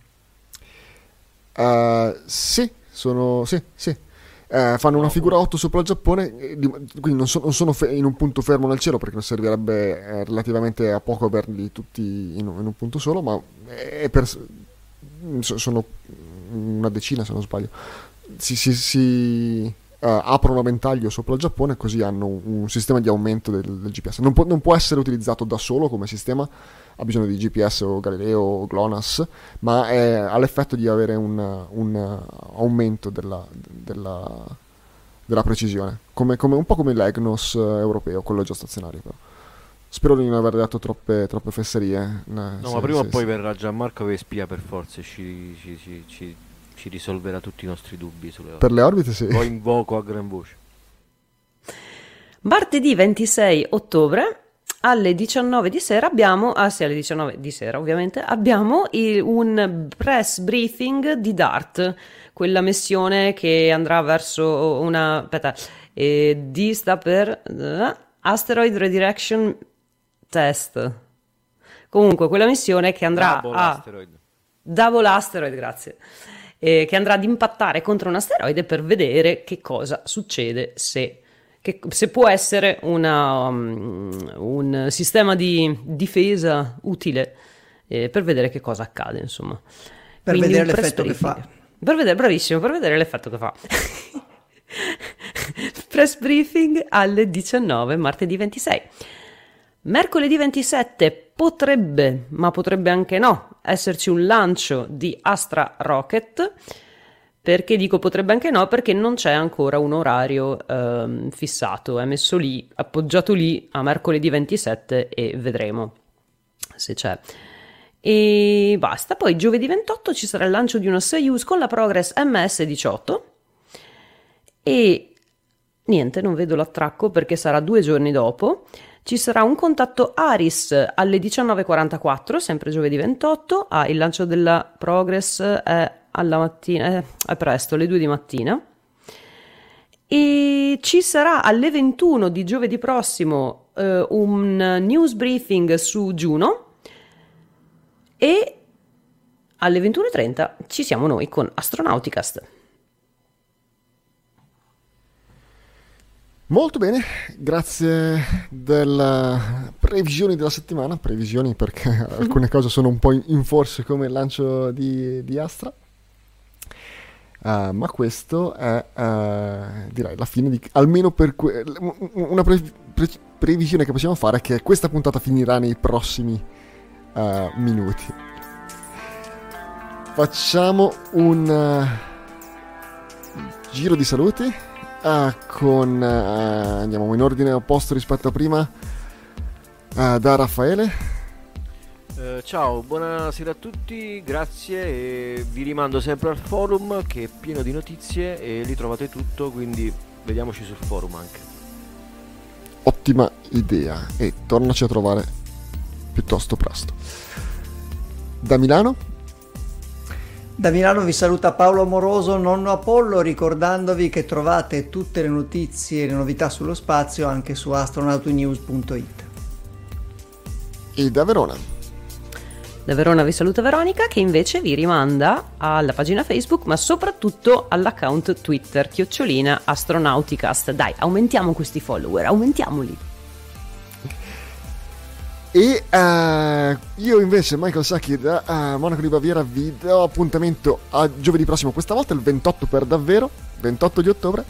sì, sono... sì, sì eh, fanno una figura 8 sopra il Giappone, quindi non, so, non sono fe- in un punto fermo nel cielo perché servirebbe eh, relativamente a poco averli tutti in, in un punto solo, ma per, sono una decina se non sbaglio. Si, si, si uh, aprono a ventaglio sopra il Giappone così hanno un, un sistema di aumento del, del GPS. Non può, non può, essere utilizzato da solo come sistema ha bisogno di GPS o Galileo o GLONASS, ma è, ha l'effetto di avere un, un aumento della, della, della precisione, come, come, un po' come l'EGNOS europeo, quello geostazionario però. Spero di non aver detto troppe, troppe fesserie. No, se, ma prima o poi verrà Gianmarco che spia per forza e ci, ci, ci, ci, ci risolverà tutti i nostri dubbi sulle orbite. Per le orbite sì. Poi invoco a gran voce. Martedì 26 ottobre alle 19 di sera abbiamo, ah sì, alle 19 di sera ovviamente, abbiamo il, un press briefing di DART, quella missione che andrà verso una, aspetta, eh, D sta per uh, Asteroid Redirection Test. Comunque, quella missione che andrà Double a... Asteroid. Double Asteroid, grazie. Eh, che andrà ad impattare contro un asteroide per vedere che cosa succede se che se può essere una, um, un sistema di difesa utile eh, per vedere che cosa accade, insomma. Per Quindi vedere l'effetto che fa. Per vedere, bravissimo, per vedere l'effetto che fa. press briefing alle 19, martedì 26. Mercoledì 27 potrebbe, ma potrebbe anche no, esserci un lancio di Astra Rocket perché dico potrebbe anche no? Perché non c'è ancora un orario ehm, fissato, è messo lì, appoggiato lì a mercoledì 27 e vedremo se c'è. E basta, poi giovedì 28 ci sarà il lancio di una Soyuz con la Progress MS-18 e niente, non vedo l'attracco perché sarà due giorni dopo. Ci sarà un contatto Aris alle 19.44, sempre giovedì 28. Ah, il lancio della Progress è alla mattina, eh, è presto, alle 2 di mattina. E ci sarà alle 21 di giovedì prossimo eh, un news briefing su Juno e alle 21.30 ci siamo noi con Astronauticast. Molto bene, grazie delle previsioni della settimana, previsioni perché alcune cose sono un po' in forse come il lancio di, di Astra. Uh, ma questo è uh, direi la fine di almeno per que- una pre- pre- previsione che possiamo fare è che questa puntata finirà nei prossimi uh, minuti. Facciamo un giro di saluti con andiamo in ordine opposto rispetto a prima da Raffaele eh, ciao, buonasera a tutti, grazie e vi rimando sempre al forum che è pieno di notizie e lì trovate tutto, quindi vediamoci sul forum anche. Ottima idea e tornaci a trovare piuttosto presto. Da Milano? Da Milano vi saluta Paolo Amoroso, nonno Apollo, ricordandovi che trovate tutte le notizie e le novità sullo spazio anche su astronautinews.it. E da Verona? Da Verona vi saluta Veronica che invece vi rimanda alla pagina Facebook ma soprattutto all'account Twitter chiocciolina astronauticast. Dai, aumentiamo questi follower, aumentiamoli. E uh, io invece, Michael Sacchi da uh, Monaco di Baviera, vi do appuntamento a giovedì prossimo, questa volta il 28 per davvero, 28 di ottobre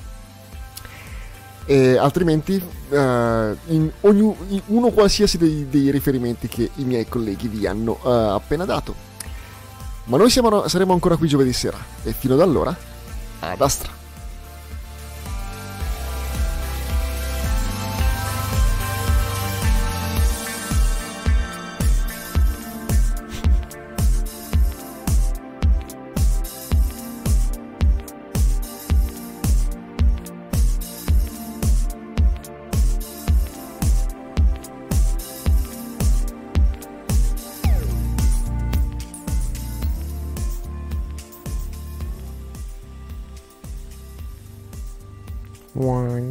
e altrimenti uh, in ogni, in uno qualsiasi dei, dei, riferimenti che i miei colleghi vi hanno uh, appena dato. Ma noi siamo, saremo ancora qui giovedì sera e fino ad allora, ad Astra. one.